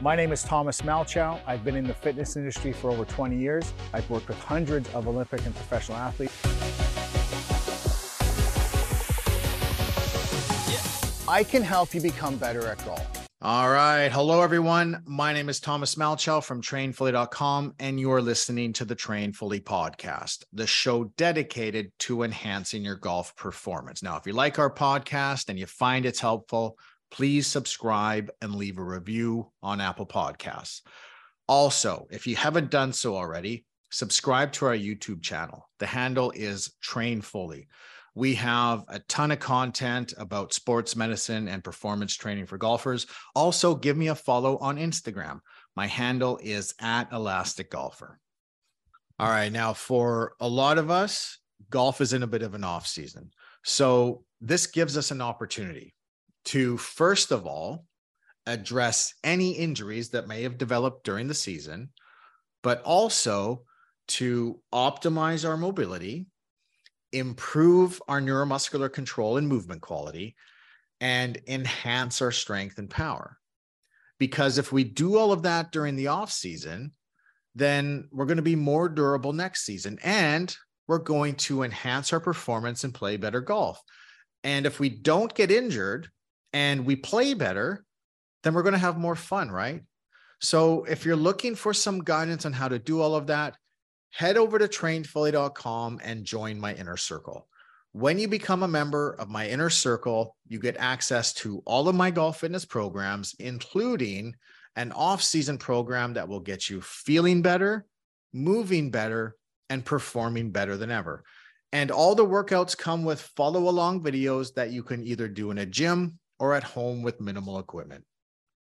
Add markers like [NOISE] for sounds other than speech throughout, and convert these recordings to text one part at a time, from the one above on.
My name is Thomas Malchow. I've been in the fitness industry for over 20 years. I've worked with hundreds of Olympic and professional athletes. I can help you become better at golf. All right. Hello, everyone. My name is Thomas Malchow from trainfully.com, and you are listening to the Train Fully podcast, the show dedicated to enhancing your golf performance. Now, if you like our podcast and you find it's helpful, please subscribe and leave a review on Apple Podcasts. Also, if you haven't done so already, subscribe to our YouTube channel. The handle is Train Fully. We have a ton of content about sports medicine and performance training for golfers. Also, give me a follow on Instagram. My handle is at Elastic Golfer. All right. Now, for a lot of us, golf is in a bit of an off season. So, this gives us an opportunity to, first of all, address any injuries that may have developed during the season, but also to optimize our mobility improve our neuromuscular control and movement quality, and enhance our strength and power. Because if we do all of that during the off season, then we're going to be more durable next season and we're going to enhance our performance and play better golf. And if we don't get injured and we play better, then we're going to have more fun, right? So if you're looking for some guidance on how to do all of that, head over to trainfully.com and join my inner circle. When you become a member of my inner circle, you get access to all of my golf fitness programs, including an off season program that will get you feeling better, moving better, and performing better than ever. And all the workouts come with follow along videos that you can either do in a gym or at home with minimal equipment.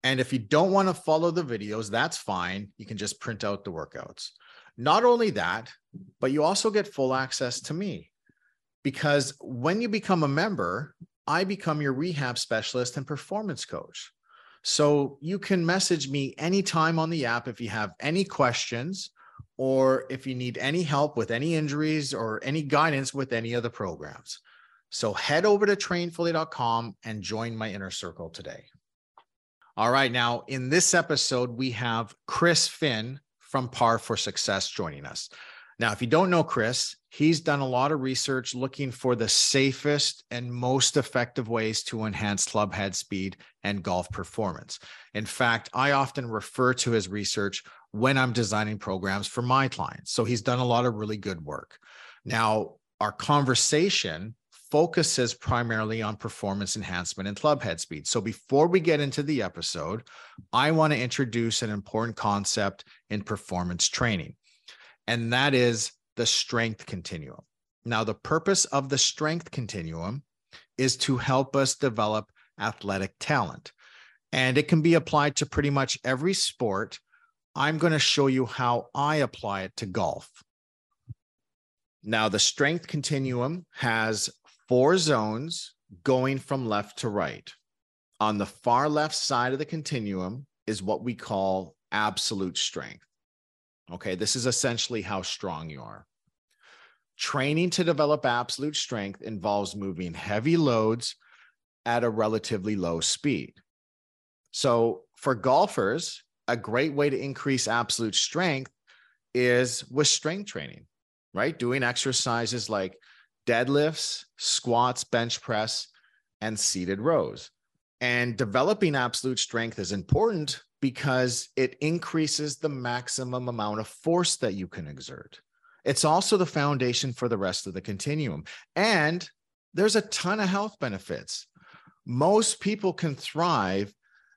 And if you don't want to follow the videos, that's fine. You can just print out the workouts. Not only that, but you also get full access to me because when you become a member, I become your rehab specialist and performance coach. So you can message me anytime on the app if you have any questions or if you need any help with any injuries or any guidance with any of the programs. So head over to trainfully.com and join my inner circle today. All right. Now, in this episode, we have Chris Finn from Par for Success joining us. Now, if you don't know Chris, he's done a lot of research looking for the safest and most effective ways to enhance club head speed and golf performance. In fact, I often refer to his research when I'm designing programs for my clients. So he's done a lot of really good work. Now, our conversation focuses primarily on performance enhancement and club head speed. So before we get into the episode, I want to introduce an important concept in performance training, and that is the strength continuum. Now, the purpose of the strength continuum is to help us develop athletic talent, and it can be applied to pretty much every sport. I'm going to show you how I apply it to golf. Now, the strength continuum has four zones going from left to right. On the far left side of the continuum is what we call absolute strength. Okay, this is essentially how strong you are. Training to develop absolute strength involves moving heavy loads at a relatively low speed. So, for golfers, a great way to increase absolute strength is with strength training, right? Doing exercises like deadlifts, squats, bench press, and seated rows. And developing absolute strength is important because it increases the maximum amount of force that you can exert. It's also the foundation for the rest of the continuum. And there's a ton of health benefits. Most people can thrive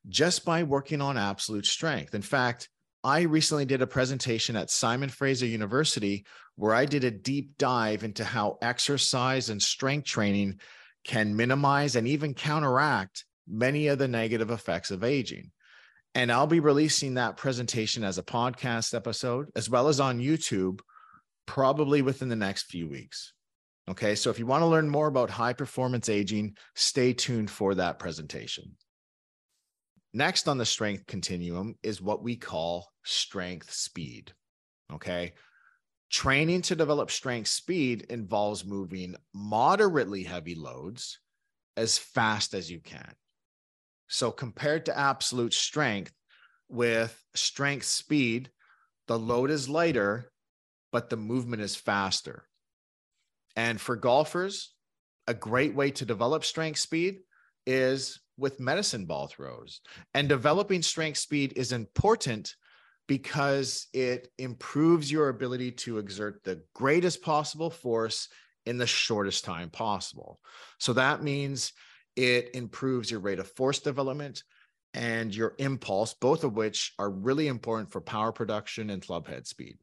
just by working on absolute strength. In fact, I recently did a presentation at Simon Fraser University where I did a deep dive into how exercise and strength training can minimize and even counteract many of the negative effects of aging. And I'll be releasing that presentation as a podcast episode as well as on YouTube probably within the next few weeks. Okay. So if you want to learn more about high performance aging, stay tuned for that presentation. Next on the strength continuum is what we call strength speed. Okay. Training to develop strength speed involves moving moderately heavy loads as fast as you can. So, compared to absolute strength, with strength speed, the load is lighter, but the movement is faster. And for golfers, a great way to develop strength speed is with medicine ball throws. And developing strength speed is important because it improves your ability to exert the greatest possible force in the shortest time possible. So that means it improves your rate of force development and your impulse, both of which are really important for power production and club head speed.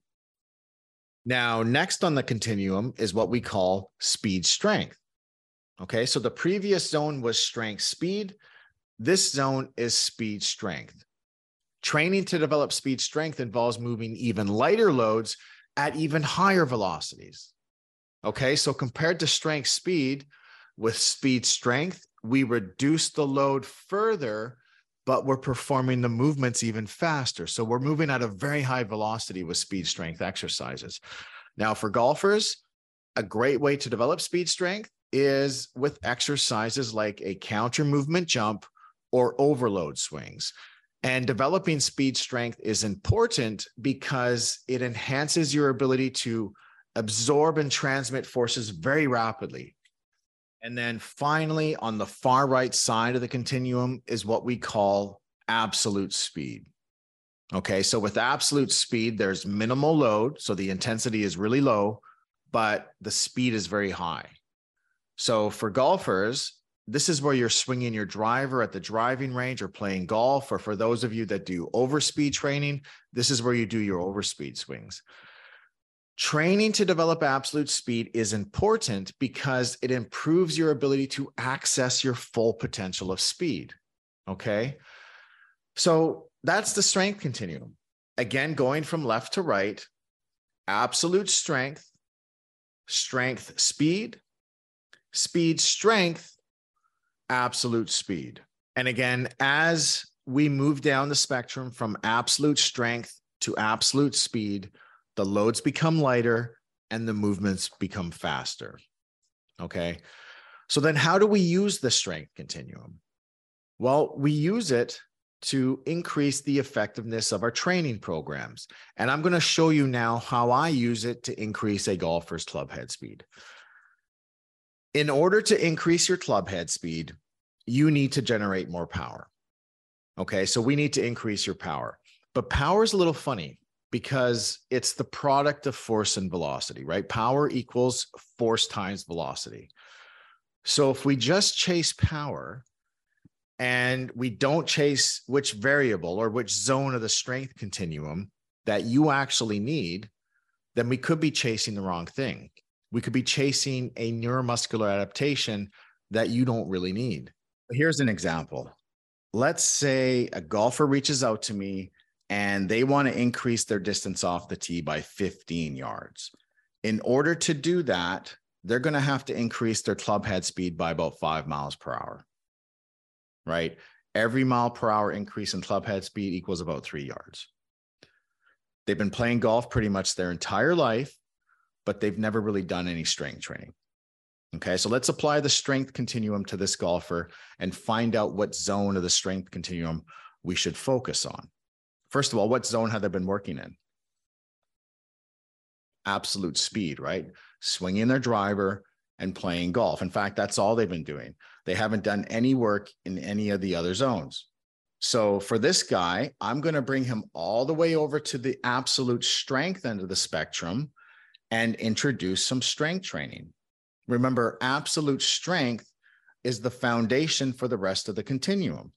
Now, next on the continuum is what we call speed strength. Okay, so the previous zone was strength speed. This zone is speed strength. Training to develop speed strength involves moving even lighter loads at even higher velocities. Okay, so compared to strength speed, with speed strength, we reduce the load further, but we're performing the movements even faster. So we're moving at a very high velocity with speed strength exercises. Now, for golfers, a great way to develop speed strength is with exercises like a counter movement jump or overload swings. And developing speed strength is important because it enhances your ability to absorb and transmit forces very rapidly. And then finally, on the far right side of the continuum is what we call absolute speed. Okay, so with absolute speed, there's minimal load. So the intensity is really low, but the speed is very high. So for golfers, this is where you're swinging your driver at the driving range or playing golf. Or for those of you that do overspeed training, this is where you do your overspeed swings. Training to develop absolute speed is important because it improves your ability to access your full potential of speed. Okay. So that's the strength continuum. Again, going from left to right, absolute strength, strength speed, speed strength, absolute speed. And again, as we move down the spectrum from absolute strength to absolute speed, the loads become lighter and the movements become faster. Okay. So then, how do we use the strength continuum? Well, we use it to increase the effectiveness of our training programs. And I'm going to show you now how I use it to increase a golfer's club head speed. In order to increase your club head speed, you need to generate more power. Okay, so we need to increase your power. But power is a little funny because it's the product of force and velocity, right? Power equals force times velocity. So if we just chase power and we don't chase which variable or which zone of the strength continuum that you actually need, then we could be chasing the wrong thing we could be chasing a neuromuscular adaptation that you don't really need. Here's an example. Let's say a golfer reaches out to me and they want to increase their distance off the tee by 15 yards. In order to do that, they're going to have to increase their club head speed by about five miles per hour. Right? Every mile per hour increase in club head speed equals about three yards. They've been playing golf pretty much their entire life but they've never really done any strength training. Okay, so let's apply the strength continuum to this golfer and find out what zone of the strength continuum we should focus on. First of all, what zone have they been working in? Absolute speed, right? Swinging their driver and playing golf. In fact, that's all they've been doing. They haven't done any work in any of the other zones. So for this guy, I'm going to bring him all the way over to the absolute strength end of the spectrum and introduce some strength training. Remember, absolute strength is the foundation for the rest of the continuum.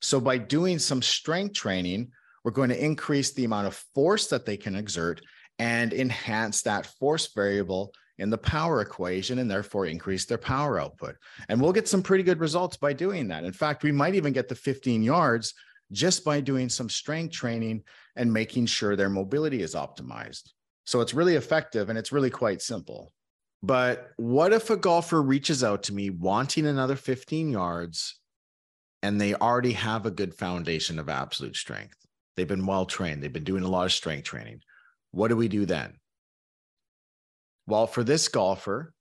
So, by doing some strength training, we're going to increase the amount of force that they can exert and enhance that force variable in the power equation and therefore increase their power output. And we'll get some pretty good results by doing that. In fact, we might even get the 15 yards just by doing some strength training and making sure their mobility is optimized. So it's really effective and it's really quite simple. But what if a golfer reaches out to me wanting another 15 yards and they already have a good foundation of absolute strength? They've been well trained, they've been doing a lot of strength training. What do we do then? Well, for this golfer,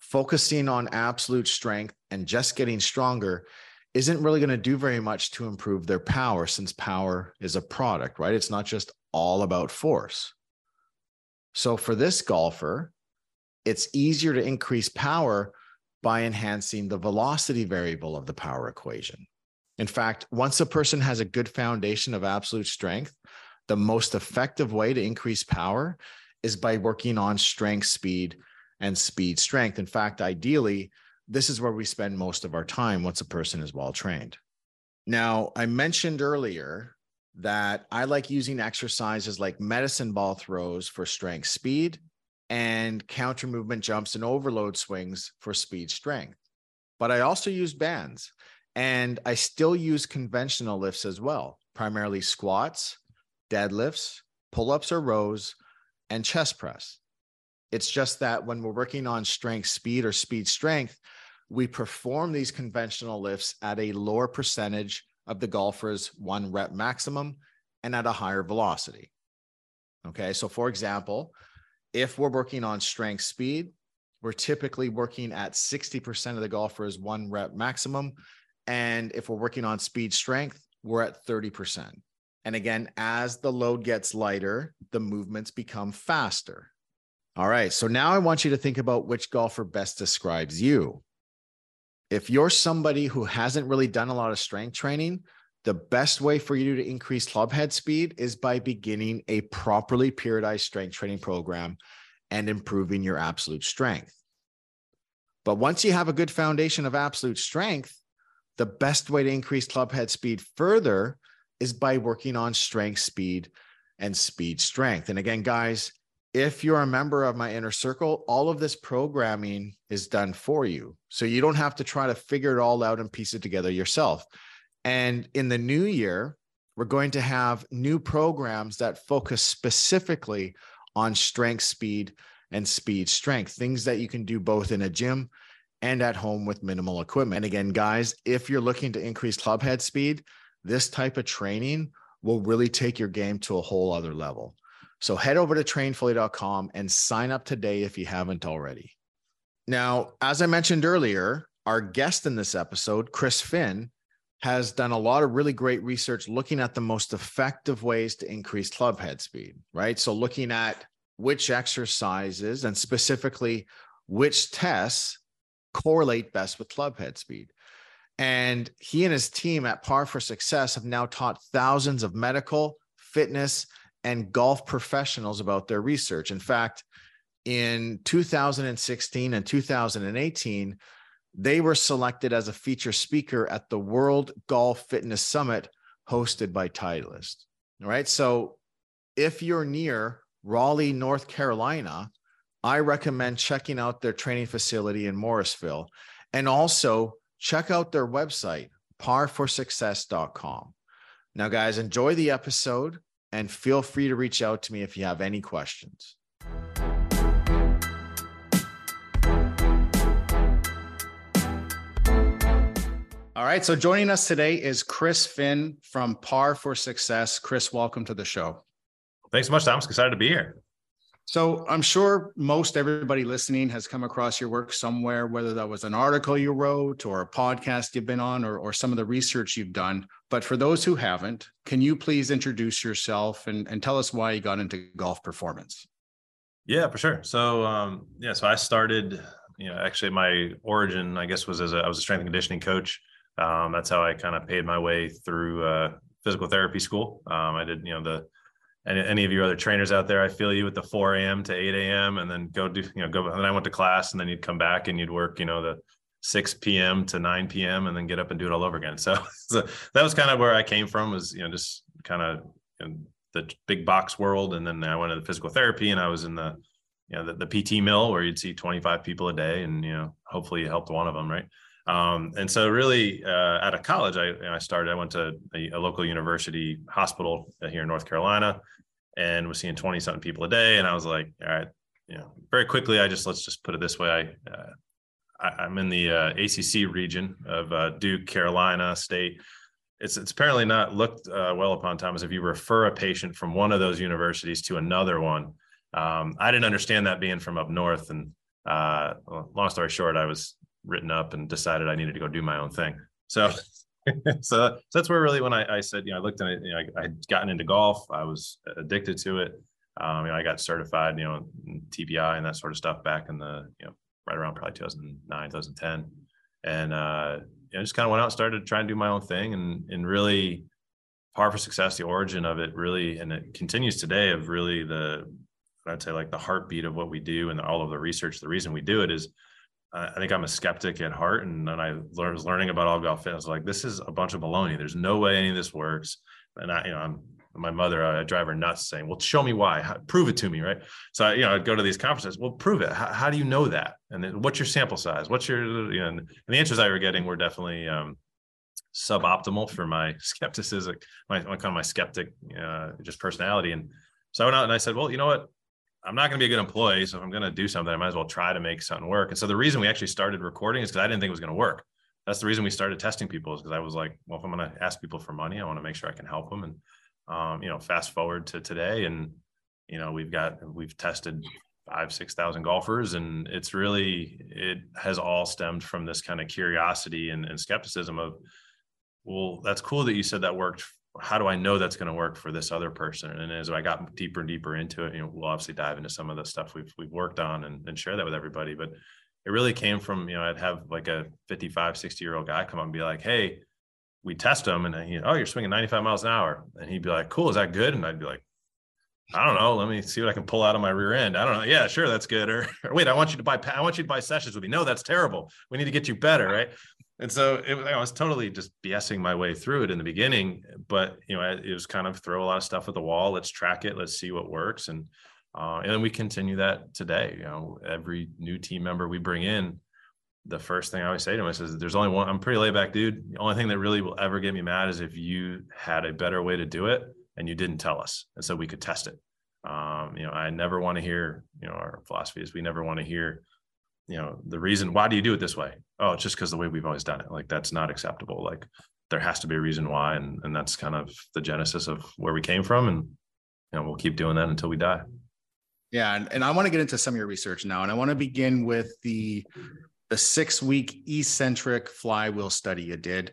focusing on absolute strength and just getting stronger isn't really going to do very much to improve their power since power is a product, right? It's not just all about force. So for this golfer, it's easier to increase power by enhancing the velocity variable of the power equation. In fact, once a person has a good foundation of absolute strength, the most effective way to increase power is by working on strength, speed, and speed strength. In fact, ideally, this is where we spend most of our time once a person is well trained. Now, I mentioned earlier that I like using exercises like medicine ball throws for strength speed and counter movement jumps and overload swings for speed strength. But I also use bands and I still use conventional lifts as well, primarily squats, deadlifts, pull ups or rows, and chest press. It's just that when we're working on strength speed or speed strength, we perform these conventional lifts at a lower percentage of the golfer's one rep maximum and at a higher velocity. Okay. So, for example, if we're working on strength speed, we're typically working at 60% of the golfer's one rep maximum. And if we're working on speed strength, we're at 30%. And again, as the load gets lighter, the movements become faster. All right. So now I want you to think about which golfer best describes you if you're somebody who hasn't really done a lot of strength training, the best way for you to increase club head speed is by beginning a properly periodized strength training program and improving your absolute strength. But once you have a good foundation of absolute strength, the best way to increase club head speed further is by working on strength, speed, and speed strength. And again, guys, if you're a member of my inner circle, all of this programming is done for you. So you don't have to try to figure it all out and piece it together yourself. And in the new year, we're going to have new programs that focus specifically on strength, speed, and speed strength, things that you can do both in a gym and at home with minimal equipment. And again, guys, if you're looking to increase club head speed, this type of training will really take your game to a whole other level. So head over to trainfully.com and sign up today if you haven't already. Now, as I mentioned earlier, our guest in this episode, Chris Finn, has done a lot of really great research looking at the most effective ways to increase club head speed, right? So looking at which exercises and specifically which tests correlate best with club head speed. And he and his team at Par for Success have now taught thousands of medical, fitness, and golf professionals about their research. In fact, in 2016 and 2018, they were selected as a feature speaker at the World Golf Fitness Summit hosted by Titleist. All right. So if you're near Raleigh, North Carolina, I recommend checking out their training facility in Morrisville and also check out their website, parforsuccess.com. Now, guys, enjoy the episode and feel free to reach out to me if you have any questions. All right. So joining us today is Chris Finn from Par for Success. Chris, welcome to the show. Thanks so much, Thomas. Excited to be here. So I'm sure most everybody listening has come across your work somewhere, whether that was an article you wrote or a podcast you've been on or, or some of the research you've done. But for those who haven't, can you please introduce yourself and, and tell us why you got into golf performance? Yeah, for sure. So um, yeah, so I started, you know, actually my origin, I guess, was as a, I was a strength and conditioning coach. Um, that's how I kind of paid my way through uh, physical therapy school. Um, I did, you know, the and any of your other trainers out there, I feel you with the 4 a.m. to 8 a.m. and then go do, you know, go. And then I went to class and then you'd come back and you'd work, you know, the 6 p.m. to 9 p.m. and then get up and do it all over again. [LAUGHS] So, so that was kind of where I came from was, you know, just kind of you know, the big box world. And then I went to the physical therapy and I was in the, you know, the, the PT mill where you'd see 25 people a day and, you know, hopefully you helped one of them. Right. Um, and so really uh, out of college, I, I started, I went to a, a, local university hospital here in North Carolina and was seeing 20 something people a day. And I was like, all right, you know, very quickly, I just, let's just put it this way. I, uh, I am in the uh, ACC region of uh, Duke, Carolina state. It's, it's apparently not looked uh, well upon Thomas if you refer a patient from one of those universities to another one. Um, I didn't understand that being from up north. And uh, long story short, I was written up and decided I needed to go do my own thing. [LAUGHS] So so, that's where really when I, I said, you know, I looked at it, you know, I, I'd gotten into golf, I was addicted to it. Um, you know, I got certified, you know, TPI and that sort of stuff back in the, you know, right around probably 2009, 2010. And, uh, you know, just kind of went out and started to try and do my own thing and, and really par for success, the origin of it really, and it continues today of really the, I'd say like the heartbeat of what we do and all of the research. The reason we do it is I think I'm a skeptic at heart. And then I was learning about all golf fitness, like this is a bunch of baloney. There's no way any of this works. And I, you know, I'm my mother, I drive her nuts saying, well, show me why, how, prove it to me. Right. So, I, you know, I'd go to these conferences, well, prove it. How, how do you know that? And then what's your sample size? What's your, you know, and the answers I were getting were definitely, um, suboptimal for my [LAUGHS] skepticism, my, my kind of my skeptic, uh, just personality. And so I went out and I said, well, you know what? I'm not going to be a good employee. So if I'm going to do something, I might as well try to make something work. And so the reason we actually started recording is because I didn't think it was going to work. That's the reason we started testing people is because I was like, well, if I'm going to ask people for money, I want to make sure I can help them. And, um, you know, fast forward to today and, you know, we've got, we've tested five, 6,000 golfers and it's really, it has all stemmed from this kind of curiosity and, and skepticism of, well, that's cool that you said that worked how do I know that's going to work for this other person? And as I got deeper and deeper into it, you know, we'll obviously dive into some of the stuff we've we've worked on and, and share that with everybody. But it really came from, you know, I'd have like a 55, 60 year old guy come up and be like, Hey, we test him and he, oh, you're swinging 95 miles an hour. And he'd be like, cool. Is that good? And I'd be like, I don't know. Let me see what I can pull out of my rear end. I don't know. Yeah, sure, that's good. Or, [LAUGHS] or wait, I want you to buy. I want you to buy sessions with me. No, that's terrible. We need to get you better, right? And so it, I was totally just BSing my way through it in the beginning, but you know, it was kind of throw a lot of stuff at the wall. Let's track it. Let's see what works. And, uh, and then we continue that today. You know, every new team member we bring in, the first thing I always say to them is, there's only one, I'm pretty laid back dude. The only thing that really will ever get me mad is if you had a better way to do it and you didn't tell us. And so we could test it. Um, you know, I never want to hear, you know, our philosophy is we never want to hear, you know the reason why do you do it this way? Oh it's just because the way we've always done it. Like that's not acceptable. Like there has to be a reason why and and that's kind of the genesis of where we came from and you know we'll keep doing that until we die. Yeah and, and i want to get into some of your research now and i want to begin with the the six week eccentric flywheel study you did.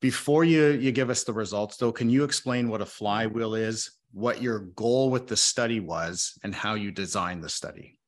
Before you you give us the results though can you explain what a flywheel is what your goal with the study was and how you designed the study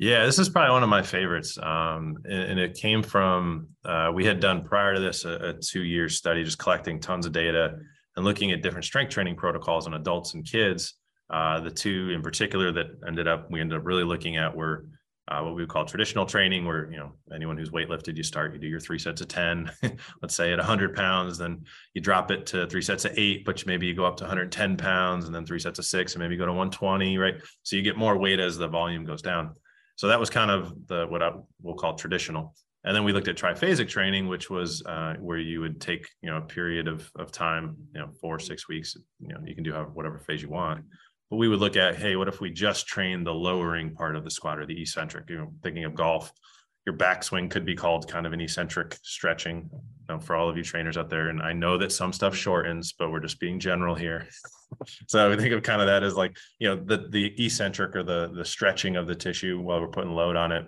yeah, this is probably one of my favorites. Um, and, and, it came from, uh, we had done prior to this a, a two year study, just collecting tons of data and looking at different strength training protocols on adults and kids. Uh, the two in particular that ended up, we ended up really looking at were uh, what we would call traditional training, where, you know, anyone who's weightlifted, you start, you do your three sets of 10, [LAUGHS] let's say at 100 pounds, then you drop it to three sets of eight, but maybe you go up to 110 pounds and then three sets of six, and maybe you go to 120, right? So you get more weight as the volume goes down. So that was kind of the what I will call traditional. And then we looked at triphasic training, which was uh, where you would take you know a period of of time, you know, four six weeks. You know, you can do whatever phase you want. But we would look at, hey, what if we just train the lowering part of the squat or the eccentric? You know, thinking of golf, your backswing could be called kind of an eccentric stretching you know, for all of you trainers out there. And I know that some stuff shortens, but we're just being general here. so I think of kind of that as like, you know, the the eccentric or the the stretching of the tissue while we're putting load on it.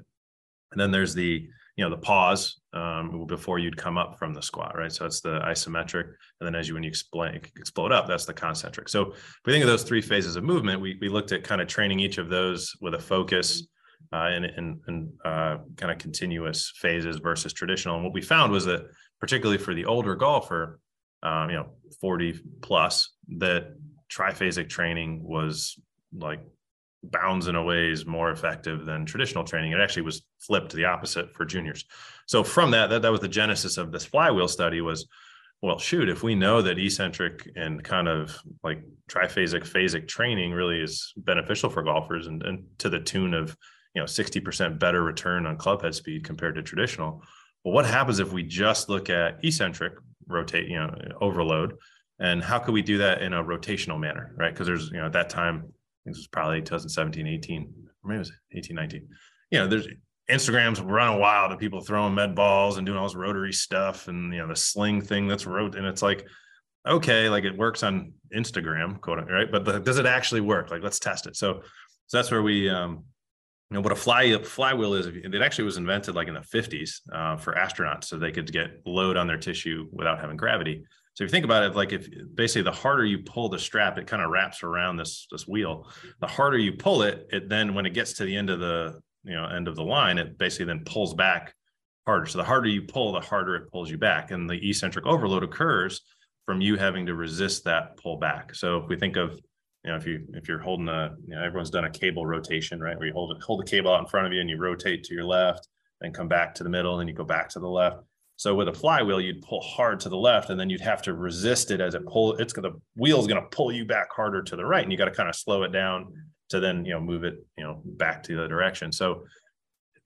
And then there's the, you know, the pause um, before you'd come up from the squat, right? So it's the isometric. And then as you when you explain, explode up, that's the concentric. So if we think of those three phases of movement, we we looked at kind of training each of those with a focus uh, and, and, and uh, kind of continuous phases versus traditional. And what we found was that, particularly for the older golfer, um, you know, 40 plus, that triphasic training was like bounds in a ways more effective than traditional training. It actually was flipped the opposite for juniors. So from that, that, that was the genesis of this flywheel study was, well, shoot, if we know that eccentric and kind of like triphasic phasic training really is beneficial for golfers and, and to the tune of you know 60% better return on club head speed compared to traditional. Well what happens if we just look at eccentric rotate you know overload? And how could we do that in a rotational manner right? Because there's you know at that time this was probably 2017 18 or maybe it was 18 19 you know there's instagram's running wild of people throwing med balls and doing all this rotary stuff and you know the sling thing that's wrote and it's like okay like it works on instagram quote right? But the, does it actually work? Like let's test it. So so that's where we um you know what a fly flywheel is it actually was invented like in the 50s uh, for astronauts so they could get load on their tissue without having gravity. So if you think about it like if basically the harder you pull the strap it kind of wraps around this this wheel. The harder you pull it it then when it gets to the end of the you know end of the line it basically then pulls back harder. So the harder you pull the harder it pulls you back. And the eccentric overload occurs from you having to resist that pull back so if we think of you know, if you if you're holding a, you know, everyone's done a cable rotation, right? Where you hold it, hold the cable out in front of you and you rotate to your left, then come back to the middle, and then you go back to the left. So with a flywheel, you'd pull hard to the left, and then you'd have to resist it as it pull. It's the wheel's gonna pull you back harder to the right, and you got to kind of slow it down to then you know move it you know back to the direction. So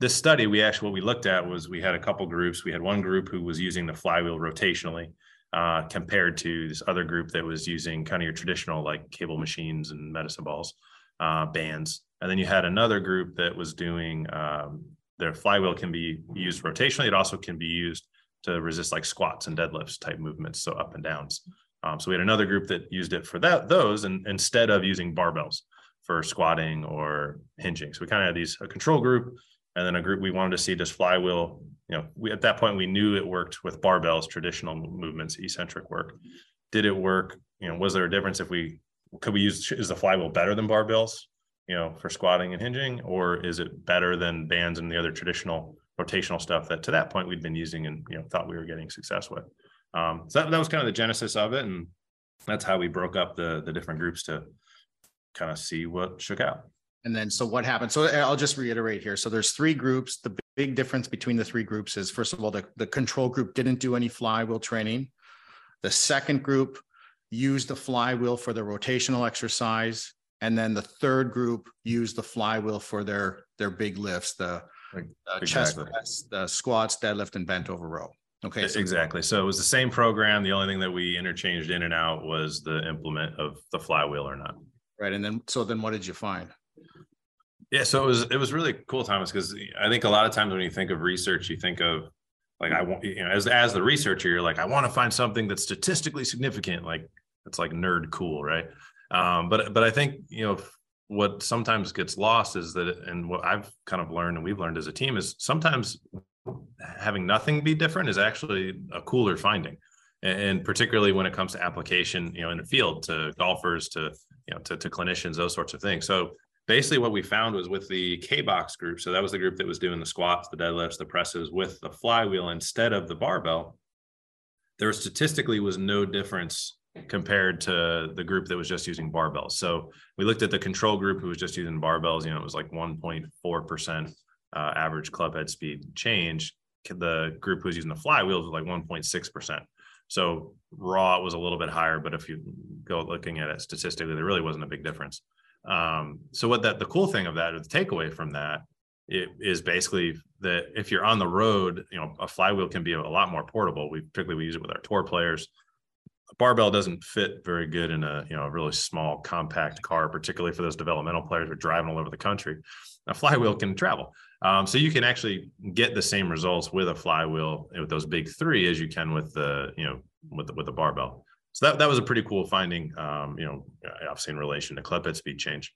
this study, we actually what we looked at was we had a couple groups. We had one group who was using the flywheel rotationally, uh, compared to this other group that was using kind of your traditional like cable machines and medicine balls, uh, bands. And then you had another group that was doing um, their flywheel can be used rotationally. It also can be used to resist like squats and deadlifts type movements, so up and downs. Um, so we had another group that used it for that those, and instead of using barbells for squatting or hinging. So we kind of had these a control group and then a group we wanted to see does flywheel you know we at that point we knew it worked with barbells traditional movements eccentric work did it work you know was there a difference if we could we use is the flywheel better than barbells you know for squatting and hinging or is it better than bands and the other traditional rotational stuff that to that point we'd been using and you know thought we were getting success with um, so that, that was kind of the genesis of it and that's how we broke up the the different groups to kind of see what shook out and then, so what happened? So I'll just reiterate here. So there's three groups. The big difference between the three groups is first of all, the, the control group didn't do any flywheel training. The second group used the flywheel for the rotational exercise. And then the third group used the flywheel for their, their big lifts, the exactly. chest press, the squats, deadlift, and bent over row. Okay. So exactly. So it was the same program. The only thing that we interchanged in and out was the implement of the flywheel or not. Right. And then, so then what did you find? Yeah, so it was it was really cool, Thomas, because I think a lot of times when you think of research, you think of like I want you know as as the researcher, you're like I want to find something that's statistically significant, like it's like nerd cool, right? Um, but but I think you know what sometimes gets lost is that, and what I've kind of learned and we've learned as a team is sometimes having nothing be different is actually a cooler finding and particularly when it comes to application you know in the field to golfers to you know to, to clinicians those sorts of things so basically what we found was with the kBox group. So that was the group that was doing the squats, the deadlifts, the presses with the flywheel instead of the barbell. There statistically was no difference compared to the group that was just using barbells. So we looked at the control group who was just using barbells. You know, it was like 1.4% uh, average club head speed change. The group who was using the flywheels was like 1.6%. So raw it was a little bit higher, but if you go looking at it statistically, there really wasn't a big difference. Um, so what that the cool thing of that or the takeaway from that it is basically that if you're on the road, you know, a flywheel can be a, lot more portable. We particularly we use it with our tour players. A barbell doesn't fit very good in a you know a really small compact car, particularly for those developmental players who are driving all over the country. A flywheel can travel, um, so you can actually get the same results with a flywheel with those big three as you can with the you know with the, with a barbell so that, that was a pretty cool finding um, you know obviously in relation to club head speed change.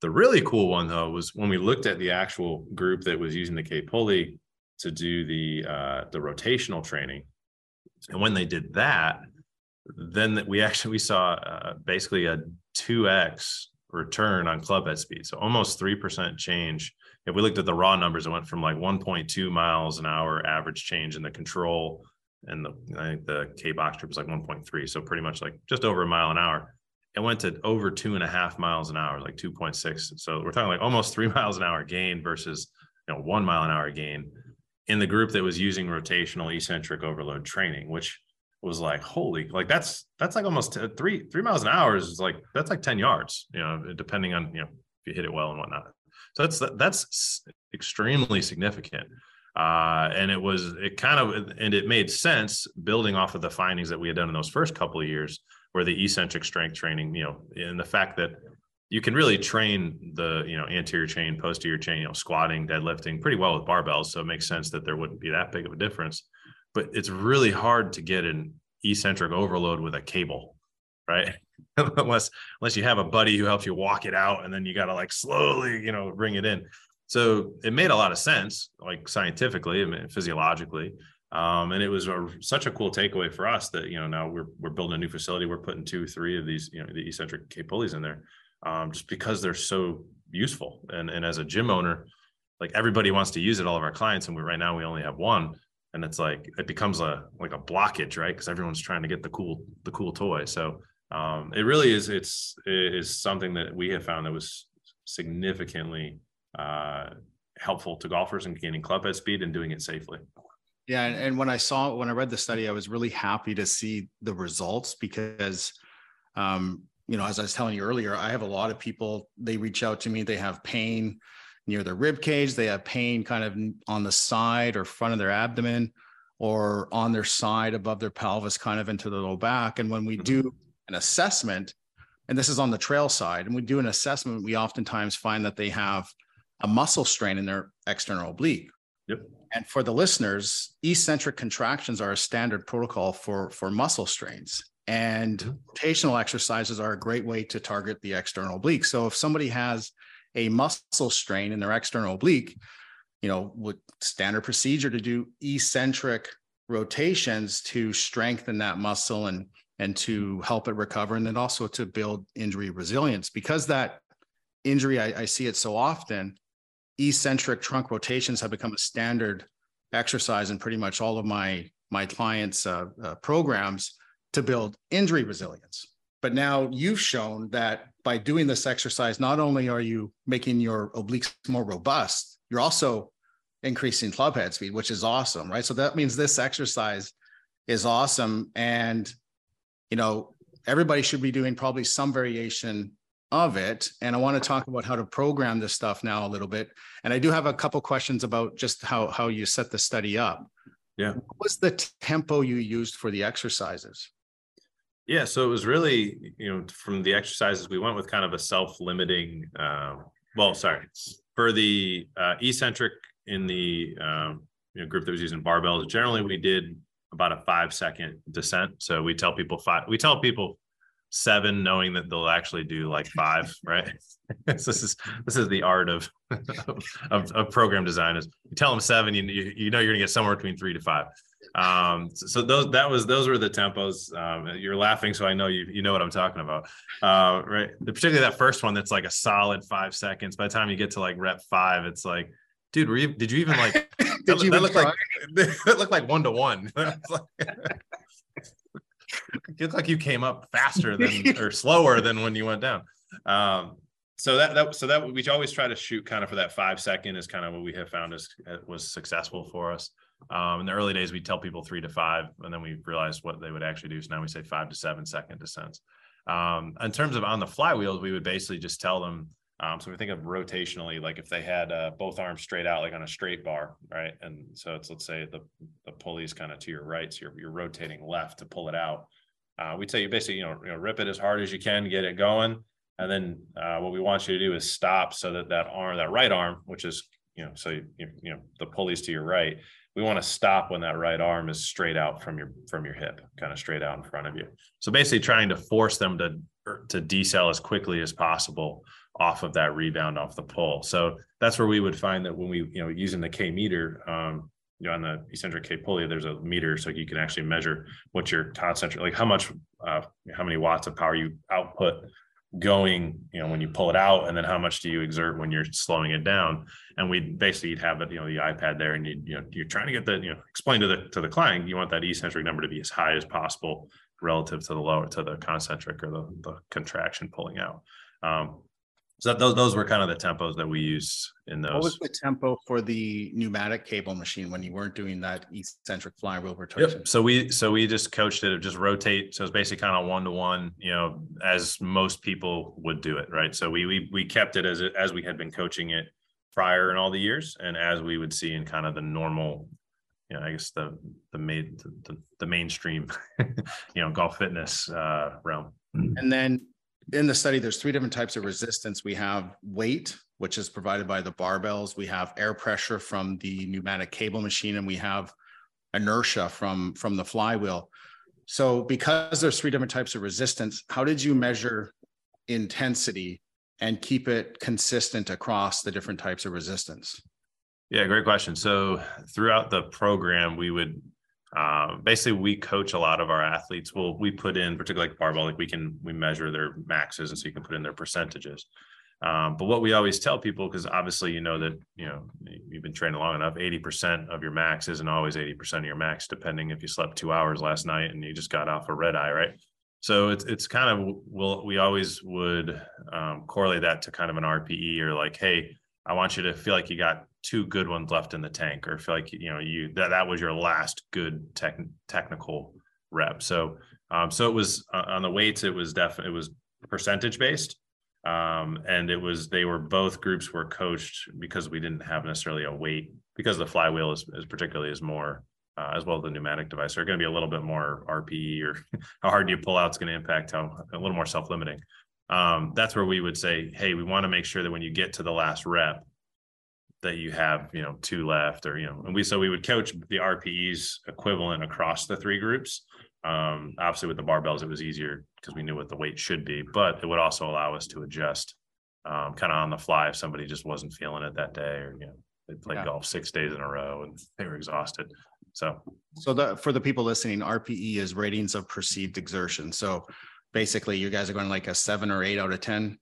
The really cool one though was when we looked at the actual group that was using the kPulley to do the uh, the rotational training. And when they did that then we actually we saw uh, basically a 2x return on club head speed. So almost 3% change. If we looked at the raw numbers it went from like 1.2 miles an hour average change in the control and the I think the kBox trip was like 1.3, so pretty much like just over a mile an hour. It went to over two and a half miles an hour, like 2.6. So we're talking like almost three [LAUGHS] miles an hour gain versus you know one mile an hour gain in the group that was using rotational eccentric overload training, which was like holy like that's that's like almost three three miles an hour is like that's like 10 yards you know depending on you know if you hit it well and whatnot so that's that's extremely significant uh, and it was it kind of and it made sense building off of the findings that we had done in those first couple of years where the eccentric strength training you know and the fact that you can really train the you know anterior chain posterior chain you know squatting deadlifting pretty well with barbells. So it makes sense that there wouldn't be that big of a difference. But it's really hard to get an eccentric overload with a cable right? [LAUGHS] Unless unless you have a buddy who helps you walk it out and then you got to like slowly you know bring it in So it made a lot of sense, like scientifically and physiologically. Um, and it was a, such a cool takeaway for us that you know now we're we're building a new facility. We're putting two, three of these you know the eccentric kPulleys in there, um, just because they're so useful. And and as a gym owner, like everybody wants to use it. All of our clients, and we right now we only have one, and it's like it becomes a like a blockage, right? Because everyone's trying to get the cool the cool toy. So um, it really is. It's it is something that we have found that was significantly uh, helpful to golfers in gaining club head speed and doing it safely. Yeah, and, and when I saw when I read the study, I was really happy to see the results because, um, you know, as I was telling you earlier, I have a lot of people. They reach out to me. They have pain near their rib cage. They have pain kind of on the side or front of their abdomen, or on their side above their pelvis, kind of into the low back. And when we mm-hmm. do an assessment, and this is on the trail side, and we do an assessment, we oftentimes find that they have a muscle strain in their external oblique. Yep. And for the listeners, eccentric contractions are a standard protocol for, for muscle strains. And mm-hmm. rotational exercises are a great way to target the external oblique. So if somebody has a muscle strain in their external oblique, you know, with standard procedure to do eccentric rotations to strengthen that muscle and and to help it recover and then also to build injury resilience because that injury I, I see it so often eccentric trunk rotations have become a standard exercise in pretty much all of my my clients uh, uh, programs to build injury resilience. But now you've shown that by doing this exercise not only are you making your obliques more robust you're also increasing club head speed which is awesome right? So that means this exercise is awesome. And you know everybody should be doing probably some variation of it. And I want to talk about how to program this stuff now a little bit. And I do have a couple questions about just how, how you set the study up. Yeah. What was the tempo you used for the exercises? Yeah, so it was really, you know, from the exercises, we went with kind of a self-limiting, uh, well, sorry, for the uh, eccentric in the um, you know, group that was using barbells, generally we did about a five second descent. So we tell people five, we tell people seven knowing that they'll actually do like five [LAUGHS] right? [LAUGHS] This is this is the art of, [LAUGHS] of, of program design is you tell them seven you, you know you're gonna get somewhere between three to five. Um so, so those that was those were the tempos. Um you're laughing so i know you you know what i'm talking about. Uh right particularly that first one that's like a solid five seconds by the time you get to like rep five it's like dude were you did you even like did that, you that looked like that looked like one to one it looked like you came up faster [LAUGHS] than or slower than when you went down. Um, so that, that so that we always try to shoot kind of for that five second is kind of what we have found is uh, was successful for us. Um, in the early days, we tell people three to five, and then we realized what they would actually do. So now we say five to seven second descents. Um, in terms of on the flywheels, we would basically just tell them. Um, so we think of rotationally, like if they had uh, both arms straight out, like on a straight bar, right? And so it's let's say the the pulley's kind of to your right, so you're, you're rotating left to pull it out uh, we tell you basically, you know, you know, rip it as hard as you can, get it going. And then uh, what we want you to do is stop so that that arm, that right arm, which is, you know, so, you, you know, the pulleys to your right, we want to stop when that right arm is straight out from your, from your hip, kind of straight out in front of you. So basically trying to force them to, er, to decel as quickly as possible off of that rebound off the pull. So that's where we would find that when we, you know, using the kMeter, um, you know, on the eccentric kPulley, there's a meter so you can actually measure what your concentric, like how much, uh, how many watts of power you output going, you know, when you pull it out, and then how much do you exert when you're slowing it down. And we basically you'd have it, you know, the iPad there, and you, you know, you're trying to get the, you know, explain to the to the client, you want that eccentric number to be as high as possible relative to the lower to the concentric or the, the contraction pulling out. Um, so those those were kind of the tempos that we use in those. What was the tempo for the pneumatic cable machine when you weren't doing that eccentric flywheel rotation? Yep. So we so we just coached it just rotate. So it's basically kind of one to one, you know, as most people would do it, right? So we we we kept it as as we had been coaching it prior in all the years, and as we would see in kind of the normal, you know, I guess the the made the, the mainstream, [LAUGHS] you know, golf fitness uh, realm. And then in the study, there's three different types of resistance. We have weight, which is provided by the barbells. We have air pressure from the pneumatic cable machine, and we have inertia from from the flywheel. So because there's three different types of resistance, how did you measure intensity and keep it consistent across the different types of resistance? Yeah, great question. So throughout the program, we would um, basically we coach a lot of our athletes. Well, we put in particularly like barbell, like we can we measure their maxes, and so you can put in their percentages. Um, but what we always tell people, because obviously you know that you know you've been training long enough, eighty percent of your max isn't always eighty percent of your max, depending if you slept two hours last night and you just got off a red eye, right? So it's it's kind of we'll, we always would um, correlate that to kind of an RPE or like, hey, I want you to feel like you got two good ones left in the tank, or feel like you know you that that was your last good tech, technical rep. So um, so it was uh, on the weights, it was definitely it was percentage based um, and it was they were both groups were coached because we didn't have necessarily a weight because the flywheel is, is particularly is more uh, as well as the pneumatic device are going to be a little bit more RPE or [LAUGHS] how hard you pull out is going to impact how a little more self limiting. Um, that's where we would say, hey, we want to make sure that when you get to the last rep, that you have you know two left or you know and we so we would coach the RPEs equivalent across the three groups um, obviously, with the barbells, it was easier because we knew what the weight should be, but it would also allow us to adjust um, kind of on the fly if somebody just wasn't feeling it that day or, you know, they played yeah. golf six days in a row and they were exhausted. So, so the for the people listening, RPE is ratings of perceived exertion. So basically, you guys are going like a seven or eight out of 10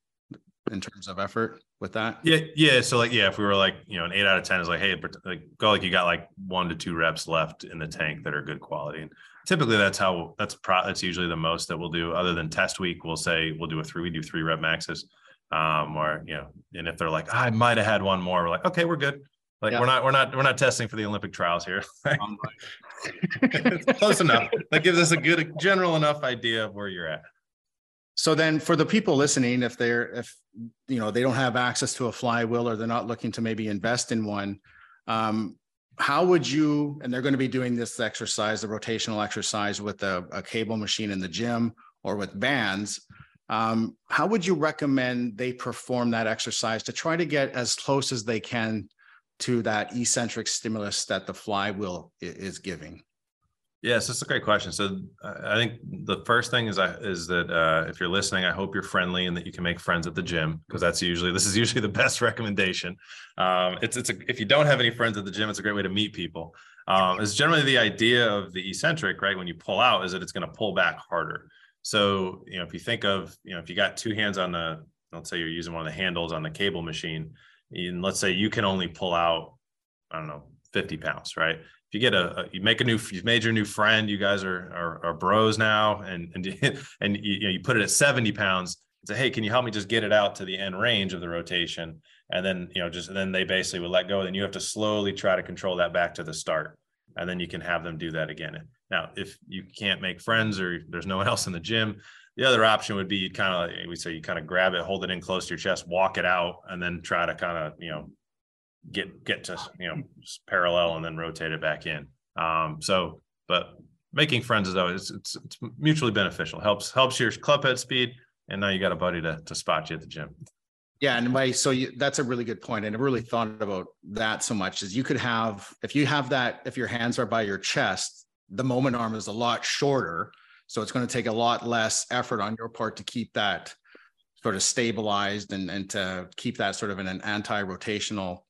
in terms of effort with that? Yeah, yeah. So like, yeah, if we were like, you know, an eight out of ten is like, hey, like go like you got like one to two reps left in the tank that are good quality. And typically that's how that's pro that's usually the most that we'll do other than test week we'll say we'll do a three we do three rep maxes um or you know and if they're like i might have had one more we're like okay we're good like yeah. we're not we're not we're not testing for the olympic trials here [LAUGHS] [LAUGHS] close enough that gives us a good general enough idea of where you're at so then for the people listening if they're if you know they don't have access to a flywheel or they're not looking to maybe invest in one um, how would you and they're going to be doing this exercise the rotational exercise with a, a cable machine in the gym or with bands um, how would you recommend they perform that exercise to try to get as close as they can to that eccentric stimulus that the flywheel is giving Yes, that's a great question. So I think the first thing is I, is that uh, if you're listening, I hope you're friendly and that you can make friends at the gym because that's usually this is usually the [LAUGHS] best recommendation. Um, it's it's a, if you don't have any friends at the gym, it's a great way to meet people. Um, it's generally the idea of the eccentric, right? When you pull out, is that it's going to pull back harder. So you know, if you think of you know, if you got two hands on the, let's say you're using one of the handles on the cable machine, and let's say you can only pull out, I don't know, 50 pounds, right? If you get a, a, you make a new you've made your new friend you guys are are, are bros now and and [LAUGHS] and you, you, know, you put it at 70 pounds and say hey can you help me just get it out to the end range of the rotation? And then you know just then they basically would let go then you have to slowly try to control that back to the start and then you can have them do that again. Now if you can't make friends or there's no one else in the gym the other option would be you kind of we say you kind of grab it hold it in close to your chest walk it out and then try to kind of you know get get to you know parallel and then rotate it back in. Um, so, but making friends is always it's it's mutually beneficial. helps helps your club head speed, and now you got a buddy to to spot you at the gym. Yeah, and my so you, that's a really good point. I really thought about that so much. Is you could have if you have that if your hands are by your chest, the moment arm is a lot shorter, so it's going to take a lot less effort on your part to keep that sort of stabilized and and to keep that sort of in an anti-rotational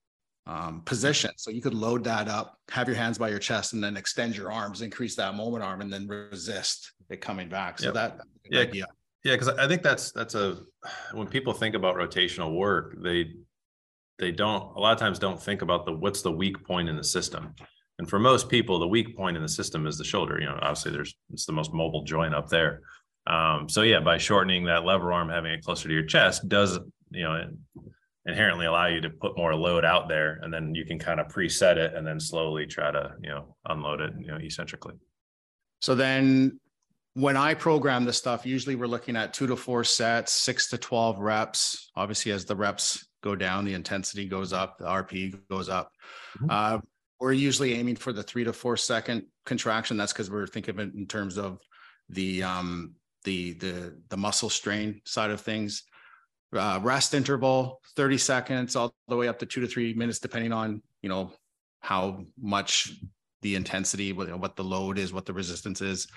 um, position. So you could load that up, have your hands by your chest, and then extend your arms, increase that moment arm, and then resist it coming back. So yep. that yeah, idea. yeah, because I think that's that's a when people think about rotational work, they they don't a lot of times don't think about the what's the weak point in the system. And for most people, the weak point in the system is the shoulder. You know, obviously there's it's the most mobile joint up there. Um, so yeah, by shortening that lever arm, having it closer to your chest does you know inherently allow you to put more load out there and then you can kind of preset it and then slowly try to you know unload it you know eccentrically. So then when i program this stuff usually we're looking at two to four sets six to 12 reps. Obviously as the reps go down the intensity goes up the rp goes up. Mm-hmm. uh, we're usually aiming for the three to four second contraction. That's because we're thinking of it in terms of the um the the the muscle strain side of things uh, rest interval 30 seconds all the way up to two to three minutes depending on you know how much the intensity what, what the load is what the resistance is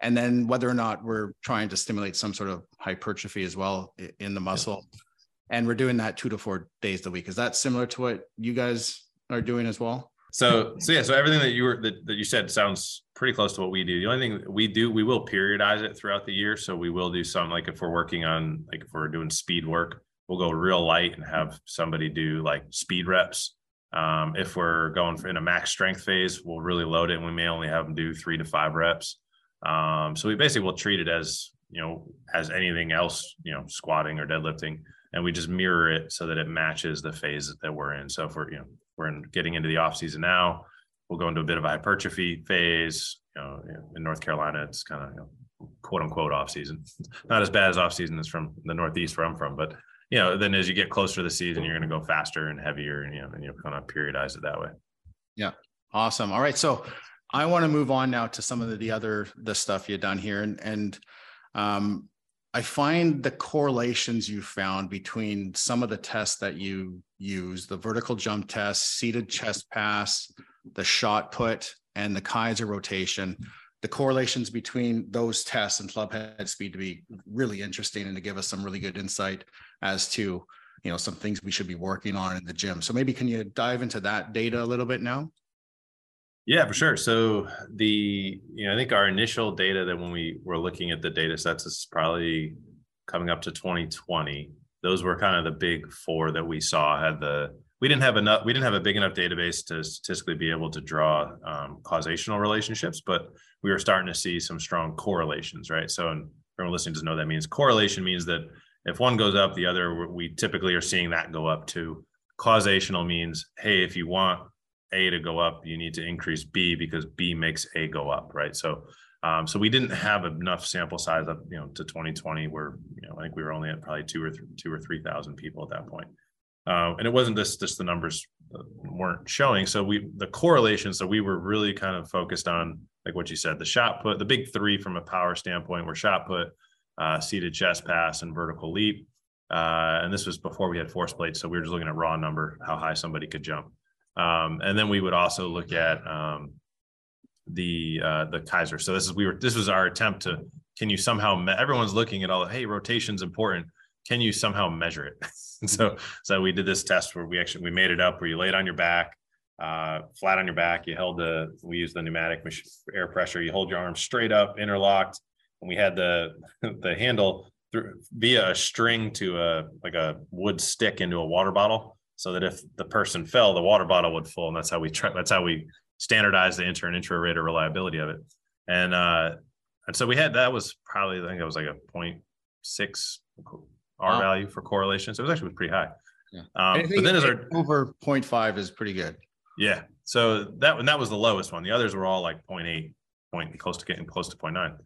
and then whether or not we're trying to stimulate some sort of hypertrophy as well in the muscle And we're doing that two to four days a week. Is that similar to what you guys are doing as well? So, so yeah, so everything that you were that, that you said sounds pretty close to what we do. The only thing we do, we will periodize it throughout the year. So we will do some like if we're working on like if we're doing speed work, we'll go real light and have somebody do like speed reps. Um, if we're going in a max strength phase, we'll really load it and we may only have them do three to five reps. Um, so we basically will treat it as you know as anything else, you know, squatting or deadlifting, and we just mirror it so that it matches the phase that we're in. So if we're you know we're in, getting into the off season now. We'll go into a bit of a hypertrophy phase. You know, in North Carolina, it's kind of you know, quote unquote off season. [LAUGHS] Not as bad as off season as from the Northeast where I'm from, but you know, then as you get closer to the season, you're going to go faster and heavier, and you know, and you kind of periodize it that way. Yeah, awesome. All right, so I want to move on now to some of the, the other the stuff you've done here, and and um, I find the correlations you found between some of the tests that you use, the vertical jump test, seated chest pass, the shot put, and the Keiser rotation, the correlations between those tests and club head speed to be really interesting and to give us some really good insight as to you know some things we should be working on in the gym. So maybe can you dive into that data a little bit now? Yeah, for sure. So the you know I think our initial data that when we were looking at the data sets is probably coming up to 2020. Those were kind of the big four that we saw had the we didn't have enough we didn't have a big enough database to statistically be able to draw um, causational relationships, but we were starting to see some strong correlations, right? So and everyone listening does know that means correlation means that if one goes up, the other we typically are seeing that go up too. Causational means hey, if you want a to go up, you need to increase B because B makes A go up, right? So, um, so we didn't have enough sample size up, you know, to 2020 where, you know, I think we were only at probably two or th- two or 3,000 people at that point. Uh, and it wasn't just, just the numbers weren't showing. So we, the correlation, so we were really kind of focused on, like what you said, the shot put, the big three from a power standpoint were shot put, uh, seated chest pass and vertical leap. Uh, and this was before we had force plates. So we were just looking at raw number, how high somebody could jump. Um, and then we would also look at um, the uh, the Keiser. So this is we were this was our attempt to can you somehow me- everyone's looking at all hey rotation's important. Can you somehow measure it? [LAUGHS] so so we did this test where we actually we made it up where you laid on your back, uh, flat on your back. You held the we used the pneumatic air pressure. You hold your arms straight up, interlocked, and we had the [LAUGHS] the handle through via a string to a like a wood stick into a water bottle so that if the person fell, the water bottle would full, and that's how we try. That's how we standardize the inter and intra rater reliability of it. And uh, and so we had that was probably I think it was like a 0.6 R wow. value for correlation. So it was actually pretty high. Yeah. Um, but then as our over 0.5 is pretty good. Yeah. So that and that was the lowest one. The others were all like 0.8, point close to getting close to 0.9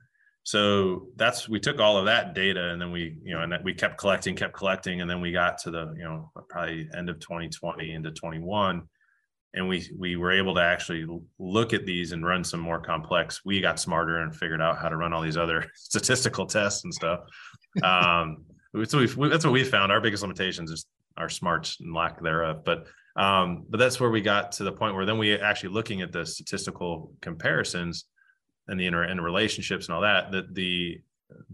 so that's we took all of that data and then we you know and we kept collecting kept collecting. And then we got to the you know probably end of 2020 into 21 and we we were able to actually look at these and run some more complex. We got smarter and figured out how to run all these other [LAUGHS] statistical tests and stuff. Um so we that's what we found. Our biggest limitations is our smarts and lack thereof. But um but that's where we got to the point where then we actually looking at the statistical comparisons and the inter and relationships and all that that the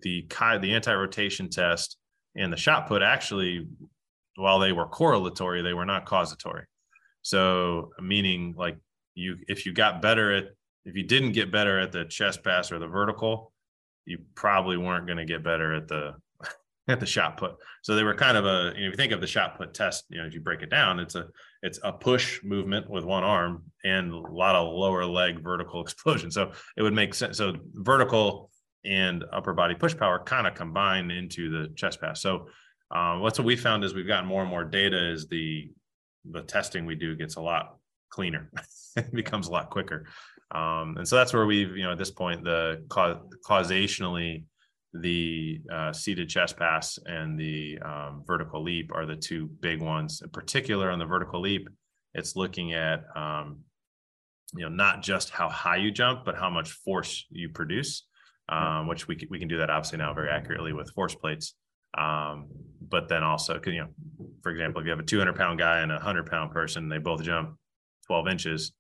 the the anti-rotation test and the shot put actually while they were correlatory they were not causatory. So meaning like you if you got better at if you didn't get better at the chest pass or the vertical you probably weren't going to get better at the at the shot put. So they were kind of a, you know, if you think of the shot put test, you know, if you break it down, it's a it's a push movement with one arm and a lot of lower leg vertical [LAUGHS] explosion. So it would make sense. So vertical and upper body push power kind of combine into the chest pass. So um, what's what we found is we've gotten more and more data is the the testing we do gets a lot cleaner. [LAUGHS] it becomes a lot quicker. Um, and so that's where we've, you know, at this point, the causationally the uh, seated chest pass and the um, vertical leap are the two big ones. In particular, on the vertical leap, it's looking at um, you know not just how high you jump, but how much force you produce, um, which we can, we can do that obviously now very accurately with force plates. Um, but then also, you know, for example, if you have a 200 pound guy and a 100 pound person, they both jump 12 inches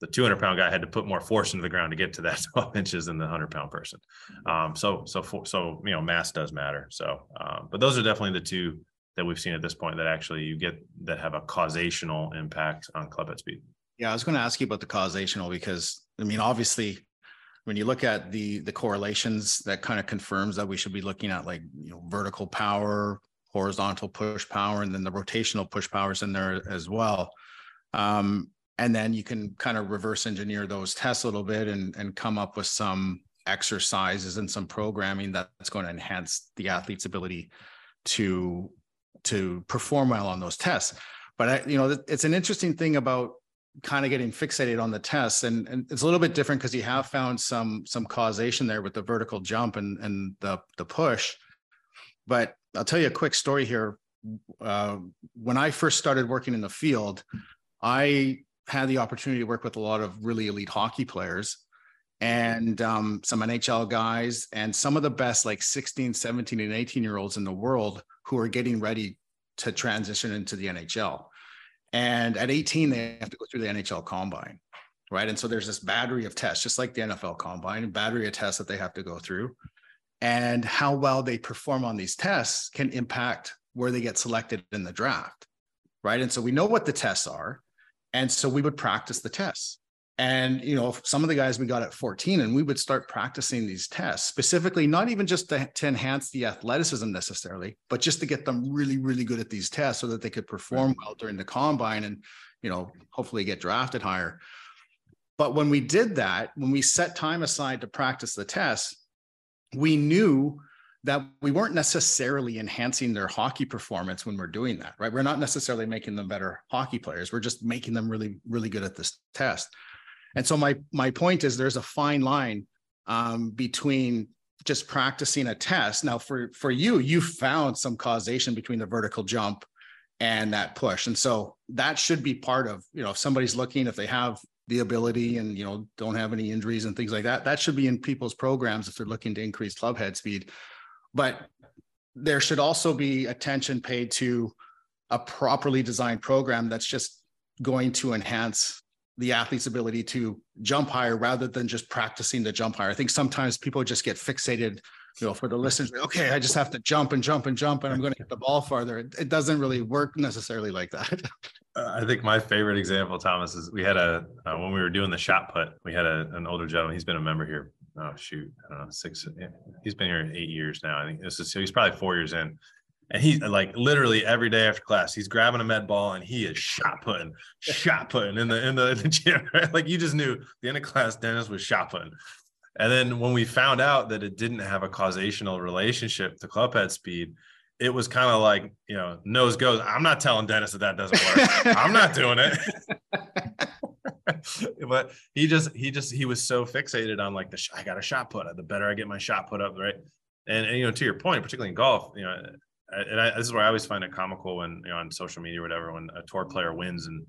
the 200 pound guy had to put more force into the ground to get to that [LAUGHS] 12 inches than the 100 pound person. Um, so, so, for, so, you know, mass does matter. So, um, but those are definitely the two, that we've seen at this point that actually you get that have a causational impact on club head speed. Yeah, I was going to ask you about the causational because I mean, obviously, when you look at the the correlations, that kind of confirms that we should be looking at like you know vertical power, horizontal push power, and then the rotational push powers in there as well. Um, and then you can kind of reverse engineer those tests a little bit and and come up with some exercises and some programming that's going to enhance the athlete's ability to to perform well on those tests. But I, you know, it's an interesting thing about kind of getting fixated on the tests, and, and it's a little bit different because you have found some some causation there with the vertical jump and and the the push. But I'll tell you a quick story here. Uh, when I first started working in the field, I had the opportunity to work with a lot of really elite hockey players and um, some NHL guys and some of the best like 16, 17, and 18 year olds in the world who are getting ready to transition into the NHL. And at 18, they have to go through the NHL combine, right? And so there's this battery of tests, just like the NFL combine, battery of tests that they have to go through. And how well they perform on these tests can impact where they get selected in the draft, right? And so we know what the tests are. And so we would practice the tests. And you know, some of the guys we got at 14, and we would start practicing these tests specifically, not even just to, to, enhance the athleticism necessarily, but just to get them really, really good at these tests so that they could perform well during the combine and you know, hopefully get drafted higher. But when we did that, when we set time aside to practice the tests, we knew that we weren't necessarily enhancing their hockey performance when we're doing that, right? We're not necessarily making them better hockey players. We're just making them really, really good at this test. And so my my point is there's a fine line um, between just practicing a test. Now for for you, you found some causation between the vertical jump and that push. And so that should be part of, you know, if somebody's looking, if they have the ability and you know don't have any injuries and things like that, that should be in people's programs if they're looking to increase club head speed. But there should also be attention paid to a properly designed program that's just going to enhance the athlete's ability to jump higher rather than just practicing the jump higher. I think sometimes people just get fixated, you know, for the listeners, okay, I just have to jump and jump and jump and I'm going to hit the ball farther. It, it doesn't really work necessarily like that. Uh, I think my favorite example, Thomas, is we had a, uh, when we were doing the shot put, we had a, an older gentleman, he's been a member here. Oh shoot, I don't know, six, eh, he's been here eight years now. I think this is, so he's probably four years in and he's like literally every day after class, he's grabbing a med ball and he is shot putting, shot putting in the in the, in the [LAUGHS] gym. Right? Like you just knew the end of class, Dennis was shot putting. And then when we found out that it didn't have a causational relationship to club head speed, it was kind of like you know nose goes. I'm not telling Dennis that that doesn't work. [LAUGHS] I'm not doing it. [LAUGHS] [LAUGHS] but he just he just he was so fixated on like the I got a shot put. The better I get my shot put up, right? And, and you know to your point, particularly in golf, you know and I, this is where I always find it comical when you know on social media or whatever when a tour player wins and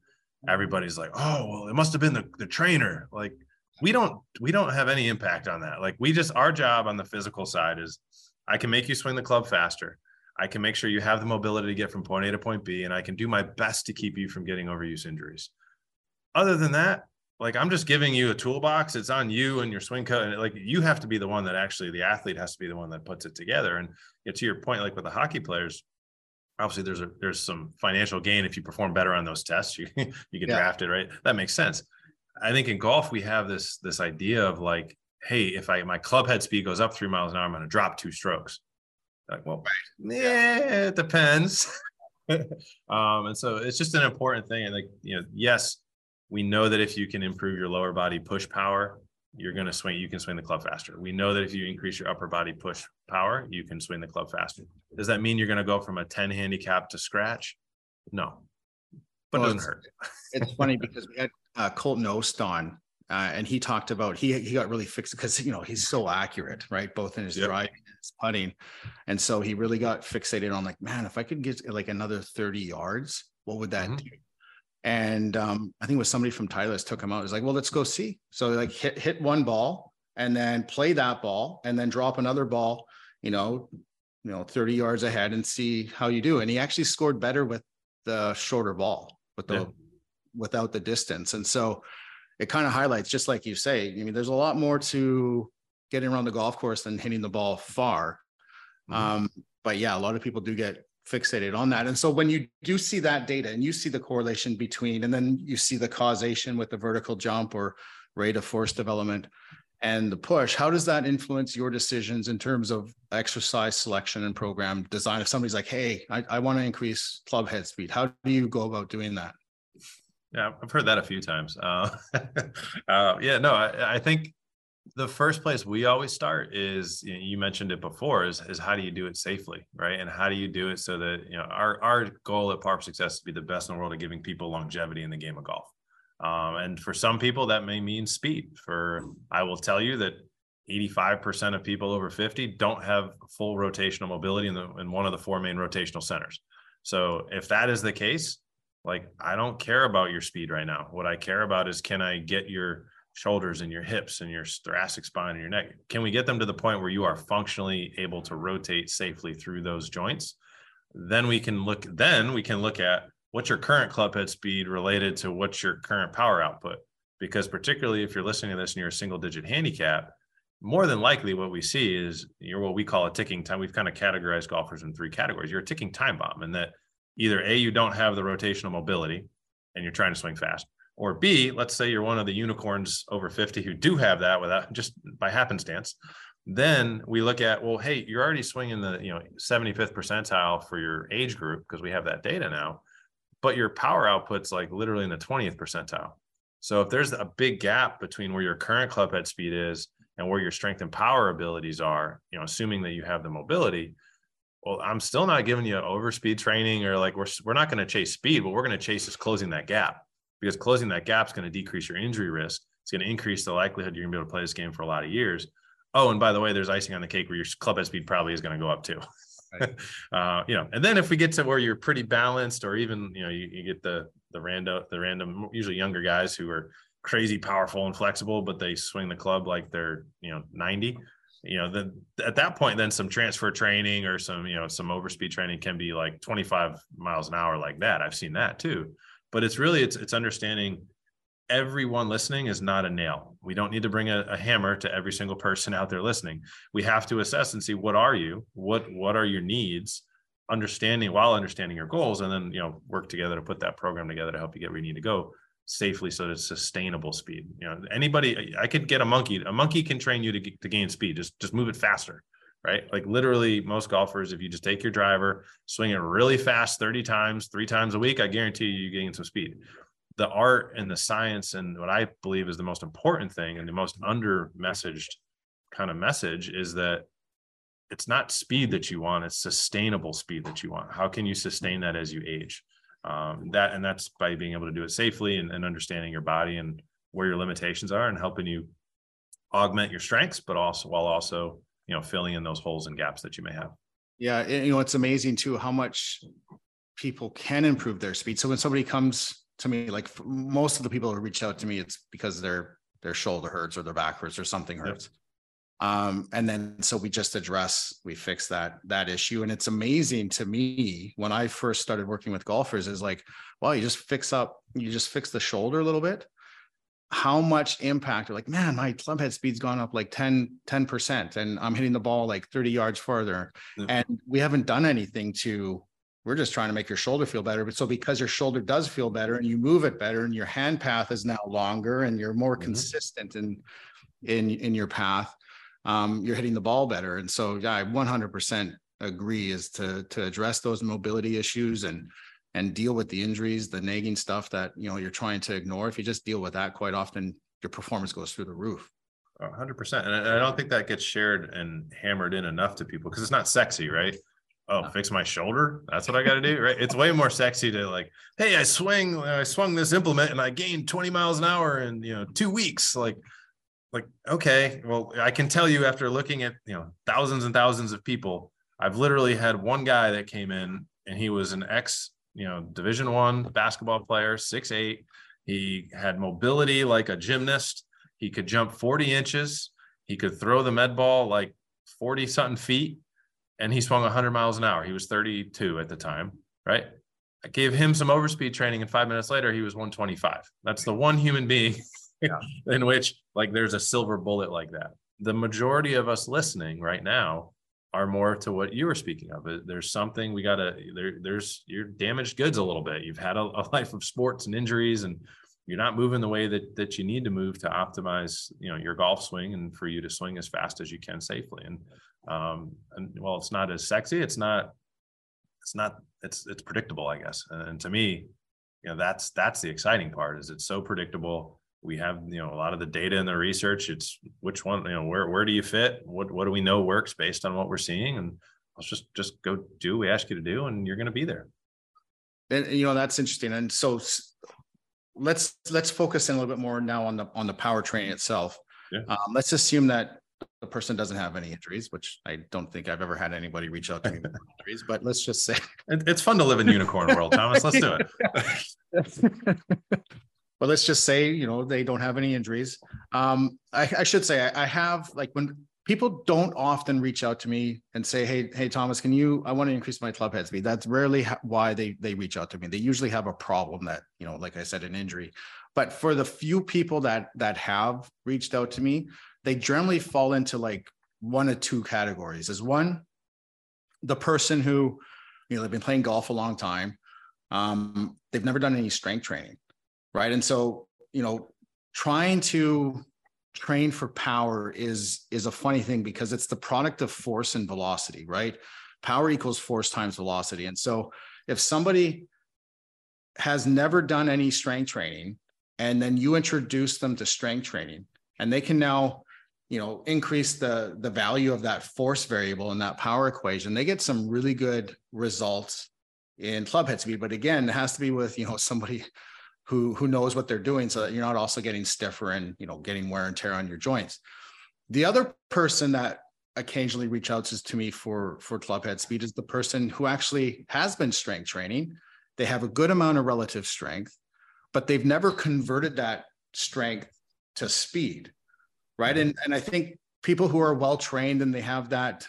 everybody's like, oh well, it must have been the, the trainer. Like we don't we don't have any impact on that. Like we just our job on the physical side is I can make you swing the club faster. I can make sure you have the mobility to get from point A to point B, and I can do my best to keep you from getting overuse injuries. Other than that, like I'm just giving you a toolbox. It's on you and your swing cut. And like you have to be the one that actually the athlete has to be the one that puts it together. And you know, to your point, like with the hockey players, obviously there's a there's some financial gain if you perform better on those tests. [LAUGHS] You you get yeah. drafted, right? That makes sense. I think in golf we have this this idea of like, hey, if I my club head speed goes up three miles an hour, I'm going to drop two strokes. Like, well, yeah, it depends. [LAUGHS] um, and so it's just an important thing. And like, you know, yes, we know that if you can improve your lower body push power, you're going to swing, you can swing the club faster. We know that if you increase your upper body push power, you can swing the club faster. Does that mean you're going to go from a 10 handicap to scratch? No, but well, it doesn't hurt. [LAUGHS] it's funny because we had uh, Colt Knost on, uh, and he talked about he he got really fixed because you know he's so accurate, right? Both in his yep. driving and his putting, and so he really got fixated on like, man, if I could get like another 30 yards, what would that mm-hmm. do? And um, I think it was somebody from Titleist took him out. He's like, well, let's go see. So like hit hit one ball and then play that ball and then drop another ball, you know, you know, 30 yards ahead and see how you do. And he actually scored better with the shorter ball, with the yeah. without the distance. And so it kind of highlights, just like you say, I mean, there's a lot more to getting around the golf course than hitting the ball far. Mm-hmm. Um, but yeah, a lot of people do get fixated on that. And so when you do see that data and you see the correlation between, and then you see the causation with the vertical jump or rate of force development and the push, how does that influence your decisions in terms of exercise selection and program design? If somebody's like, hey, I, I want to increase club head speed, how do you go about doing that? Yeah, I've heard that a few times. Uh, [LAUGHS] uh, yeah, no, I, I, think the first place we always start is you, mentioned it before is, is how do you do it safely, right? And how do you do it so that you know our our goal at Par Success is to be the best in the world at giving people longevity in the game of golf. Um, and for some people, that may mean speed. For I will tell you that 85% of people over 50 don't have full rotational mobility in, the, in one of the four main rotational centers. So if that is the case, like I don't care about your speed right now. What I care about is can I get your shoulders and your hips and your thoracic spine and your neck? Can we get them to the point where you are functionally able to rotate safely through those joints? Then we can look. Then we can look at what's your current club head speed related to what's your current power output. Because particularly if you're listening to this and you're a single digit handicap, more than likely what we see is you're what we call a ticking time. We've kind of categorized golfers in three categories. You're a ticking time bomb, and that either A, you don't have the rotational mobility and you're trying to swing fast, or B, let's say you're one of the unicorns over 50 who do have that without just by happenstance. Then we look at, well, hey, you're already swinging the you know 75th percentile for your age group because we have that data now, but your power output's like literally in the 20th percentile. So if there's a big gap between where your current club head speed is and where your strength and power abilities are, you know, assuming that you have the mobility, well, I'm still not giving you overspeed training or like we're we're not going to chase speed, but we're going to chase is closing that gap because closing that gap is going to decrease your injury risk. It's going to increase the likelihood you're going to be able to play this game for a lot of years. Oh, and by the way, there's icing on the cake where your club head speed probably is going to go up too. Right. [LAUGHS] uh, you know, and then if we get to where you're pretty balanced, or even you know, you, you get the the random the random usually younger guys who are crazy powerful and flexible, but they swing the club like they're you know 90 you know, then at that point, then some transfer training or some, you know, some overspeed training can be like 25 miles an hour like that. I've seen that too. But it's really it's it's understanding everyone listening is not a nail. We don't need to bring a, a, hammer to every single person out there listening. We have to assess and see what are you, what what are your needs, understanding while understanding your goals, and then you know work together to put that program together to help you get where you need to go safely so that it's sustainable speed. You know, anybody I could get a monkey. A monkey can train you to, to gain speed. Just just move it faster, right? Like literally, most golfers, if you just take your driver, swing it really fast 30 times, three times a week, I guarantee you you gain some speed. The art and the science and what I believe is the most important thing and the most under messaged kind of message is that it's not speed that you want, it's sustainable speed that you want. How can you sustain that as you age? um, that and that's by being able to do it safely and, and understanding your body and where your limitations are and helping you augment your strengths but also while also you know filling in those holes and gaps that you may have. Yeah you know it's amazing too how much people can improve their speed. So when somebody comes to me like most of the people who reach out to me it's because their their shoulder hurts or their back hurts or something hurts. Um, and then so we just address we fix that that issue. And it's amazing to me when i first started working with golfers is like well you just fix up you just fix the shoulder a little bit how much impact like man my club head speed's gone up like 10 10% and i'm hitting the ball like 30 yards farther mm-hmm. and we haven't done anything to we're just trying to make your shoulder feel better but so because your shoulder does feel better and you move it better and your hand path is now longer and you're more mm-hmm. consistent in in in your path um, you're hitting the ball better. And so, yeah, I 100% agree is to to address those mobility issues and and deal with the injuries, the nagging stuff that you know you're trying to ignore. If you just deal with that, quite often your performance goes through the roof. 100%. And I don't think that gets shared and hammered in enough to people because it's not sexy, right? Oh, fix my shoulder. That's what I got to do, right? It's way more sexy to like, hey, I swing, I swung this implement and I gained 20 miles an hour in you know two weeks. Like, like okay well i can tell you after looking at you know thousands and thousands of people i've literally had one guy that came in and he was an ex you know division one basketball player six eight. He had mobility like a gymnast. He could jump 40 inches. He could throw the med ball like 40 something feet and he swung 100 miles an hour. He was 32 at the time right? I gave him some overspeed training and five minutes later he was 125 that's the one human being [LAUGHS] yeah. in which like there's a silver bullet like that. The majority of us listening right now are more to what you were speaking of. There's something we got to there. There's you're damaged goods a little bit. You've had a, a, [LAUGHS] life of sports and injuries, and you're not moving the way that that you need to move to optimize you know your golf swing and for you to swing as fast as you can safely. And um, and while it's not as sexy, it's not it's not it's it's predictable, I guess. And, and to me, you know that's that's the exciting part. Is it's so predictable we have you know a lot of the data and the research. It's which one you know where where do you fit? What what do we know works based on what we're seeing? And let's just just go do what we ask you to do and you're going to be there. And you know that's interesting. And so let's let's focus in a little bit more now on the on the power training itself. Yeah. um, let's assume that the person doesn't have any injuries which i don't think i've ever had anybody reach out to me with [LAUGHS] injuries but let's just say it's fun to live in unicorn world thomas. Let's do it [LAUGHS] [LAUGHS] but let's just say you know they don't have any injuries. Um, I, I, should say I, I, have like when people don't often reach out to me and say hey hey thomas can you i want to increase my club head speed that's rarely ha- why they they reach out to me. They usually have a problem that you know like i said an injury. But for the few people that that have reached out to me they generally fall into like one or two categories. Is one the person who you know they've been playing golf a long time. Um, they've never done any strength training right? And so you know trying to train for power is is a funny thing because it's the product of force and velocity right? Power equals force times velocity. And so if somebody has never done any strength training and then you introduce them to strength training and they can now you know increase the the value of that force variable in that power equation they get some really good results in club head speed. But again it has to be with you know somebody who who knows what they're doing so that you're not also getting stiffer and you know getting wear and tear on your joints. The other person that occasionally reach out to me for for club head speed is the person who actually has been strength training. They have a good amount of relative strength but they've never converted that strength to speed right? Mm-hmm. And and i think people who are well trained and they have that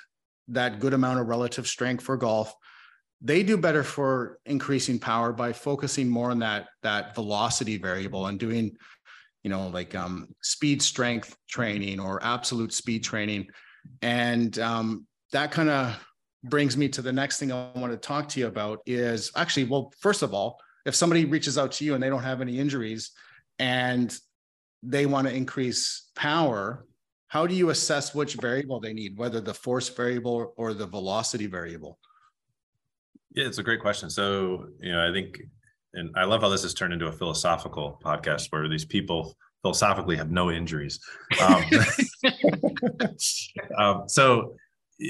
that good amount of relative strength for golf they do better for increasing power by focusing more on that that velocity variable and doing you know like um, speed strength training or absolute speed training. And um, that kind of brings me to the next thing i want to talk to you about is actually well first of all if somebody reaches out to you and they don't have any injuries and they want to increase power how do you assess which variable they need whether the force variable or the velocity variable yeah, it's a great question. So, you know, I think, and I love how this has turned into a philosophical podcast where these people philosophically have no injuries. Um, [LAUGHS] um, so,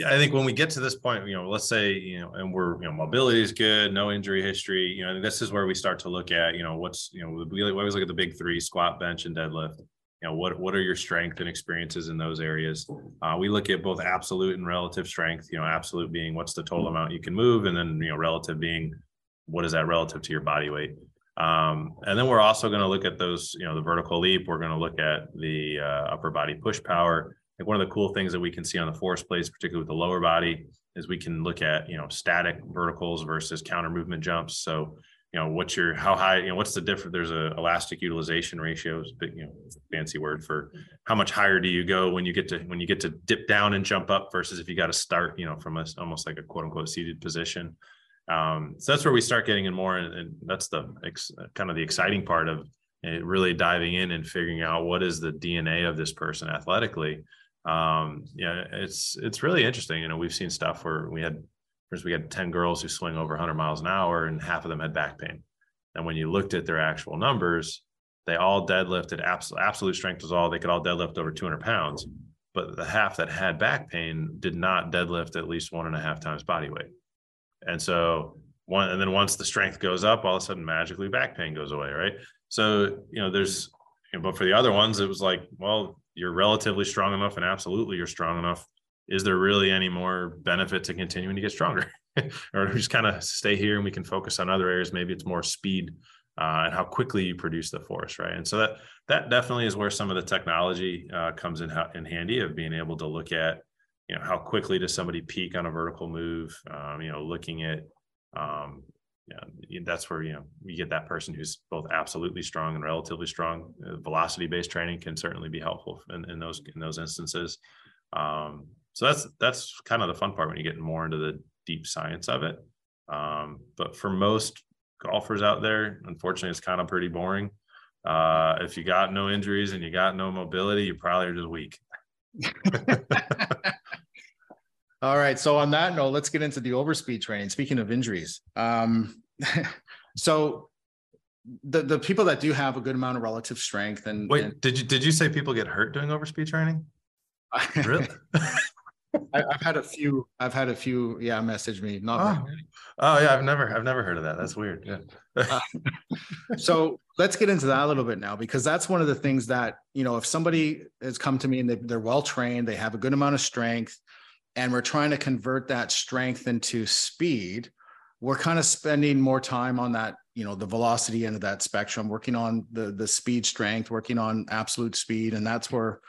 I think when we get to this point, you know, let's say, you know, and we're, you know, mobility is good, no injury history, you know, this is where we start to look at, you know, what's, you know, we always look at the big three squat, bench, and deadlift you know what what are your strength and experiences in those areas? Uh, we look at both absolute and relative strength you know absolute being what's the total amount you can move and then you know relative being what is that relative to your body weight? Um, and then we're also going to look at those you know the vertical leap. We're going to look at the uh, upper body push power. Like one of the cool things that we can see on the force plates particularly with the lower body is we can look at you know static verticals versus counter movement jumps. So you know what's your how high you know what's the difference there's a elastic utilization ratios but you know fancy word for how much higher do you go when you get to when you get to dip down and jump up versus if you got to start you know from a almost like a quote unquote seated position. Um, so that's where we start getting in more and, and that's the ex, kind of the exciting part of uh, really diving in and figuring out what is the dna of this person athletically. Um, yeah it's it's really interesting you know we've seen stuff where we had We had 10 girls who swing over 100 miles an hour, and half of them had back pain. And when you looked at their actual numbers, they all deadlifted absolute, absolute strength was all they could all deadlift over 200 pounds. But the half that had back pain did not deadlift at least one and a half times body weight. And so one, and then once the strength goes up, all of a sudden magically back pain goes away, right? So you know, there's, you know, but for the other ones, it was like, well, you're relatively strong enough, and absolutely you're strong enough is there really any more benefit to continuing to get stronger [LAUGHS] or just kind of stay here and we can focus on other areas maybe it's more speed uh, and how quickly you produce the force right and so that that definitely is where some of the technology uh, comes in in handy of being able to look at you know how quickly does somebody peak on a vertical move um, you know looking at um, yeah, that's where you know you get that person who's both absolutely strong and relatively strong. Uh, velocity based training can certainly be helpful in, in those in those instances. Um, so that's that's kind of the fun part when you get more into the deep science of it. Um, but for most golfers out there, unfortunately, it's kind of pretty boring. Uh, if you got no injuries and you got no mobility, you probably are just weak. [LAUGHS] All right. So on that note, let's get into the overspeed training. Speaking of injuries, um, [LAUGHS] so the the people that do have a good amount of relative strength and wait, and, did you did you say people get hurt doing overspeed training? [LAUGHS] Really? I, have had a few. I've had a few. Yeah, message me. Not. Oh. oh. yeah, I've never I've never heard of that. That's weird. Yeah. uh, so let's get into that a little bit now because that's one of the things that you know if somebody has come to me and they, they're well trained, they have a good amount of strength, and we're trying to convert that strength into speed. We're kind of spending more time on that, you know, the velocity end of that spectrum, working on the the speed strength, working on absolute speed, and that's where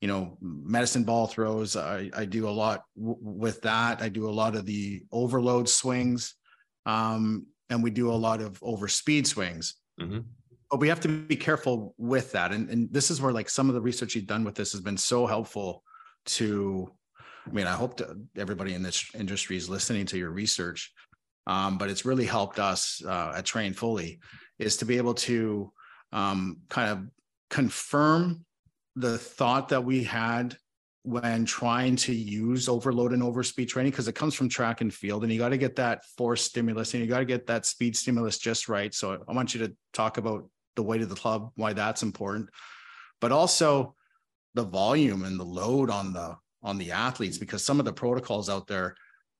you know medicine ball throws. I, I do a lot w- with that. I do a lot of the overload swings um, and we do a lot of over speed swings. Mm-hmm. but we have to be careful with that. And, and this is where like some of the research you've done with this has been so helpful to i mean i hope to, everybody in this industry is listening to your research um, but it's really helped us uh, at train fully is to be able to um, kind of confirm the thought that we had when trying to use overload and overspeed training because it comes from track and field and you got to get that force stimulus and you got to get that speed stimulus just right. So i want you to talk about the weight of the club why that's important but also the volume and the load on the on the athletes because some of the protocols out there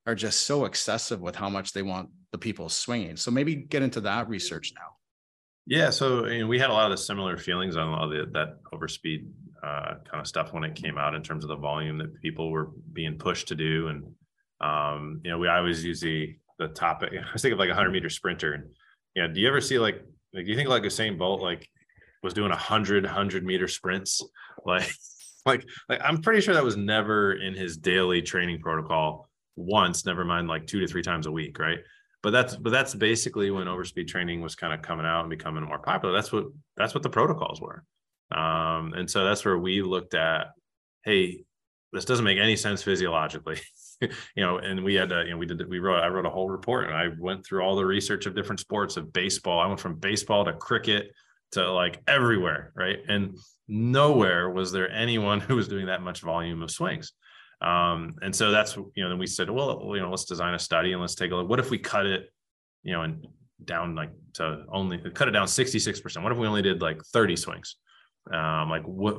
are just so excessive with how much they want the people swinging. So maybe get into that research now. Yeah so you know, we had a lot of similar feelings on all the, that overspeed uh, kind of stuff when it came out in terms of the volume that people were being pushed to do. And um, you know, we always use the the topic. [LAUGHS] I was thinking of like a hundred meter sprinter. And you know, do you ever see like like do you think like Usain Bolt like was doing a hundred hundred meter sprints? [LAUGHS] Like like like I'm pretty sure that was never in his daily training protocol once, never mind like two to three times a week, right? But that's but that's basically when overspeed training was kind of coming out and becoming more popular. That's what that's what the protocols were. Um, and so that's where we looked at, hey, this doesn't make any sense physiologically. [LAUGHS] you know, and we had to, you know, we did, we wrote, I wrote a whole report and I went through all the research of different sports of baseball. I went from baseball to cricket to like everywhere. Right. And nowhere was there anyone [LAUGHS] who was doing that much volume of swings. Um, and so that's, you know, then we said, well, you know, let's design a study and let's take a look. What if we cut it, you know, and down like to only cut it down 66%? What if we only did like 30 swings? Um, like what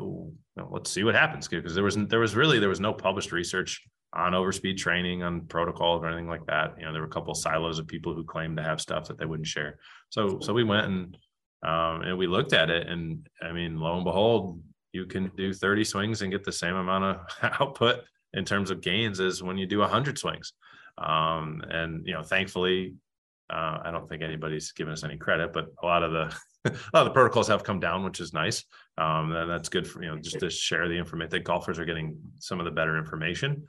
let's see what happens because there was there was really there was no published research on overspeed training on protocols or anything like that. You know there were a couple of silos of people who claimed to have stuff that they wouldn't share. So so we went and um, and we looked at it and i mean lo and behold you can do 30 swings and get the same amount of [LAUGHS] output in terms of gains as when you do 100 swings. Um, and you know thankfully uh, I don't think anybody's given us any credit, but a lot of the [LAUGHS] a lot of the protocols have come down, which is nice. Um, and that's good for you know just to share the information that golfers are getting some of the better information.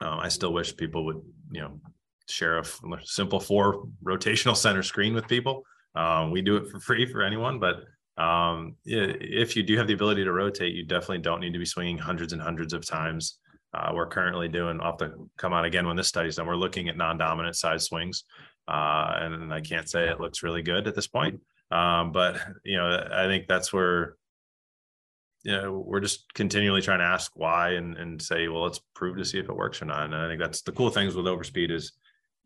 Um, I still wish people would you know share a simple four rotational center screen with people. Um, we do it for free for anyone, but um, if you do have the ability to rotate, you definitely don't need to be swinging hundreds and hundreds of times. Uh, we're currently doing off the come on again when this study's done. We're looking at non-dominant size swings, uh, and I can't say it looks really good at this point. Um, but you know, I think that's where you know we're just continually trying to ask why and and say, well, let's prove to see if it works or not. And I think that's the cool things with overspeed is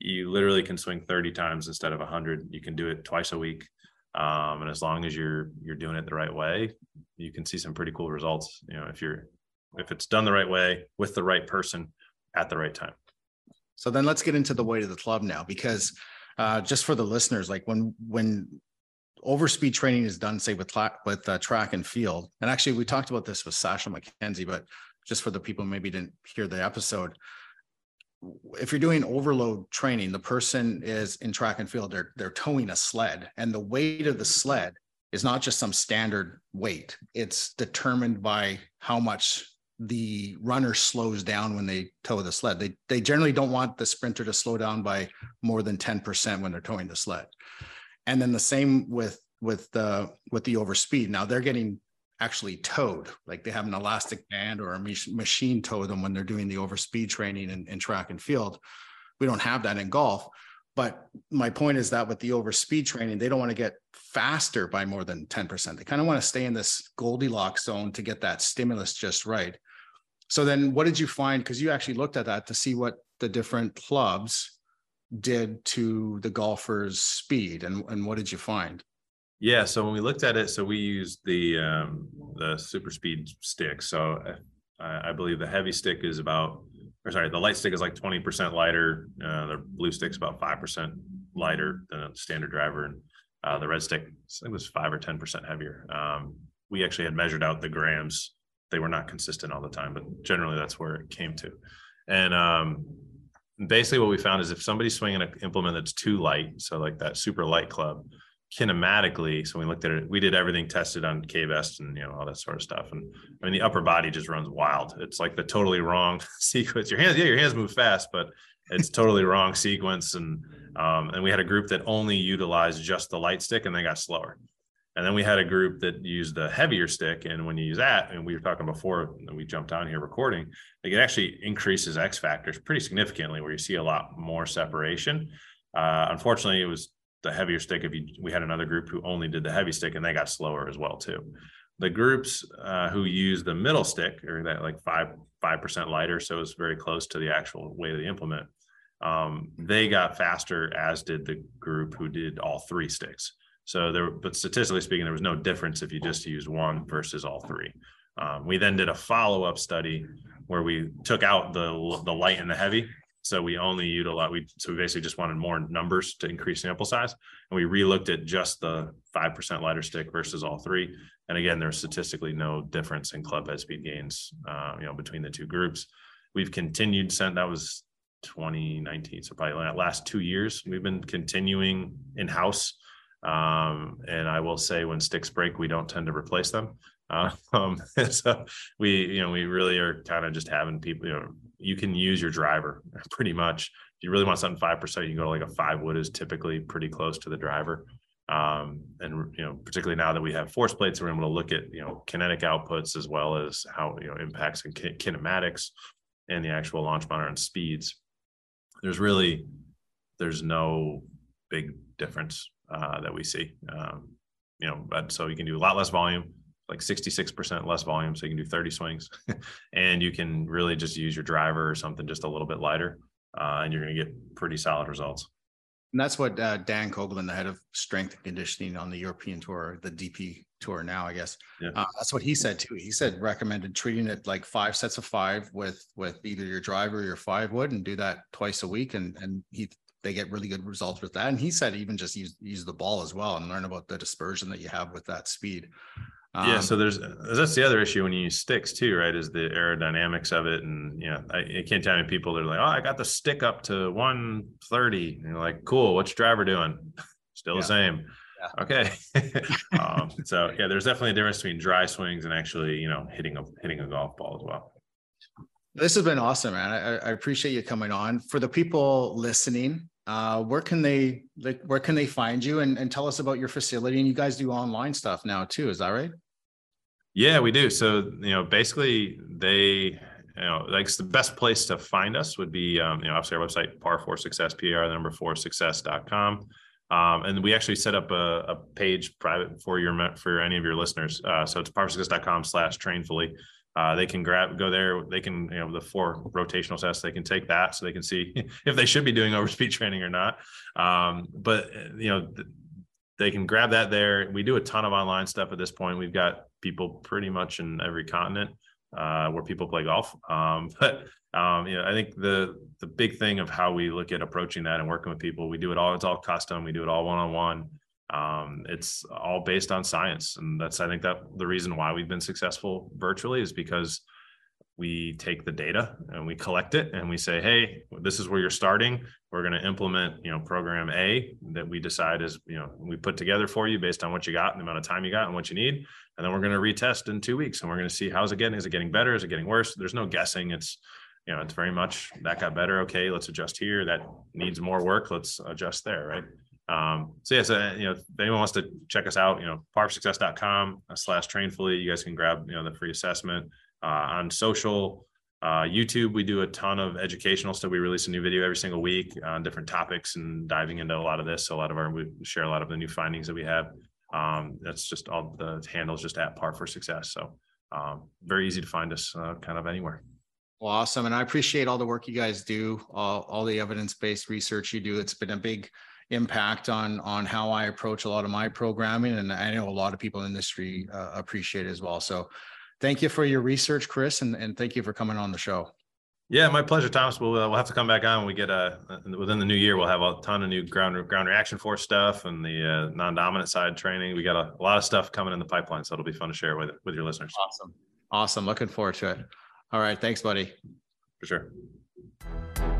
you literally can swing 30 times instead of 100. You can do it twice a week. Um, and as long as you're you're doing it the right way, you can see some pretty cool results. You know, if you're if it's done the right way with the right person at the right time. So then let's get into the weight of the club now, because uh, just for the listeners, like when when overspeed training is done, say with with uh, track and field, and actually we talked about this with Sasha MacKenzie, but just for the people maybe didn't hear the episode, if you're doing overload training, the person is in track and field, they're they're towing a sled, and the weight of the sled is not just some standard weight. It's determined by how much the runner slows down when they tow the sled. They they generally don't want the sprinter to slow down by more than 10% when they're towing the sled. And then the same with with the with the overspeed. Now they're getting actually towed, like they have an elastic band or a machine tow them when they're doing the overspeed training in, in track and field. We don't have that in golf. But my point is that with the overspeed training, they don't want to get faster by more than 10%. They kind of want to stay in this Goldilocks zone to get that stimulus just right. So then what did you find? Because you actually looked at that to see what the different clubs did to the golfer's speed and, and what did you find? Yeah, so when we looked at it, so we used the um, the super speed stick. So I, I believe the heavy stick is about, or sorry, the light stick is like twenty percent lighter. Uh, the blue stick's about five percent lighter than a standard driver, and uh, the red stick I think was five or ten percent heavier. Um, we actually had measured out the grams. They were not consistent all the time, but generally that's where it came to. And um, basically, what we found is if somebody's swinging an implement that's too light, so like that super light club, kinematically, so we looked at it, we did everything tested on K-Vest and you know all that sort of stuff. And I mean the upper body just runs wild. It's like the totally wrong [LAUGHS] sequence. Your hands, yeah, your hands move fast, but it's totally wrong sequence. And um, and we had a group that only utilized just the light stick and they got slower. And then we had a group that used the heavier stick. And when you use that, and we were talking before we jumped on here recording, like it actually increases X factors pretty significantly where you see a lot more separation. Uh, unfortunately, it was the heavier stick. If you, we had another group who only did the heavy stick and they got slower as well too. The groups uh, who use the middle stick or that like five five percent lighter, so it's very close to the actual of the implement. Um, they got faster, as did the group who did all three sticks. So there, but statistically speaking, there was no difference if you just used one versus all three. Um, we then did a follow up study where we took out the the light and the heavy so we only utilize we so we basically just wanted more numbers to increase sample size, and we relooked at just the five percent lighter stick versus all three. And again, there's statistically no difference in club head speed gains, uh, you know, between the two groups. We've continued since that was 2019, so probably last two years. We've been continuing in house, um, and I will say when sticks break, we don't tend to replace them. Uh, [LAUGHS] um, so we, you know, we really are kind of just having people, you know, you can use your driver [LAUGHS] pretty much. If you really want something five percent, you can go to like a five wood is typically pretty close to the driver. Um, and you know, particularly now that we have force plates, we're able to look at you know kinetic outputs as well as how you know impacts and kinematics and the actual launch monitor and speeds. There's really there's no big difference uh, that we see. Um, you know, but so you can do a lot less volume like 66% less volume. So you can do 30 swings [LAUGHS] and you can really just use your driver or something just a little bit lighter. Uh, and you're going to get pretty solid results. And that's what uh, Dan Coughlin, the head of strength and conditioning on the European tour, the DP tour now, I guess. Yeah. Uh, that's what he said too. He said recommended treating it like five sets of five with with either your driver or your five wood, and do that twice a week. And and he they get really good results with that. And he said even just use use the ball as well and learn about the dispersion that you have with that speed. Um, yeah, so there's that's the other issue when you use sticks too, right? Is the aerodynamics of it, and you know, I, I can't tell me people they're like, oh, I got the stick up to 130, and you're like, cool, what's your driver doing? [LAUGHS] Still yeah. the same. Yeah. Okay. [LAUGHS] um, so yeah, there's definitely a difference between dry swings and actually, you know, hitting a hitting a golf ball as well. This has been awesome, man. I, I appreciate you coming on. For the people listening, uh, where can they like where can they find you and, and tell us about your facility? And you guys do online stuff now too, is that right? Yeah, we do. So, you know, basically they, you know, like the best place to find us would be, um, you know, obviously our website, par four success, PR the number four success.com. Um, and we actually set up a, a, page private for your, for any of your listeners. Uh, so it's parsuccess.com slash train fully. Uh, they can grab, go there. They can, you know, the four rotational tests, they can take that so they can see [LAUGHS] if they should be doing [LAUGHS] overspeed training or not. Um, but, you know, they can grab that there. We do a ton of online stuff at this point. We've got people pretty much in every continent uh, where people play golf. Um, [LAUGHS] but um, you know, I think the the big thing of how we look at approaching that and working with people, we do it all. It's all custom. We do it all one on one. Um, it's all based on science, and that's I think that the reason why we've been successful virtually is because we take the data and we collect it and we say hey this is where you're starting. We're going to implement you know program a that we decide is you know we put together for you based on what you got and the amount of time you got and what you need and then we're going to retest in two weeks and we're going to see how's it getting is it getting better is it getting worse? There's no guessing. It's you know it's very much that got better. Okay let's adjust here. That needs more work. Let's adjust there right Um, so yeah, so you know, if anyone wants to check us out, you know, parforsuccess.com slash trainfully, you guys can grab, you know, the free assessment uh, on social, uh, YouTube. We do a ton of educational stuff. We release a new video every single week on different topics and diving into a lot of this. So a lot of our, we share a lot of the new findings that we have. Um, that's just all the handles just at par for success. So um, very easy to find us uh, kind of anywhere. Well, awesome. And I appreciate all the work you guys do, all, all the evidence-based research you do. It's been a big impact on on how I approach a lot of my programming. And I know a lot of people in the industry uh, appreciate it as well. So thank you for your research, Chris, and, and thank you for coming on the show. Yeah, my pleasure, Thomas. We'll, uh, we'll have to come back on when we get a uh, within the new year. We'll have a ton of new ground ground reaction force stuff and the uh, non-dominant side training. We got a, a, lot of stuff coming in the pipeline, so it'll be fun to share with with your listeners. Awesome, awesome. Looking forward to it. All right, thanks, buddy. For sure.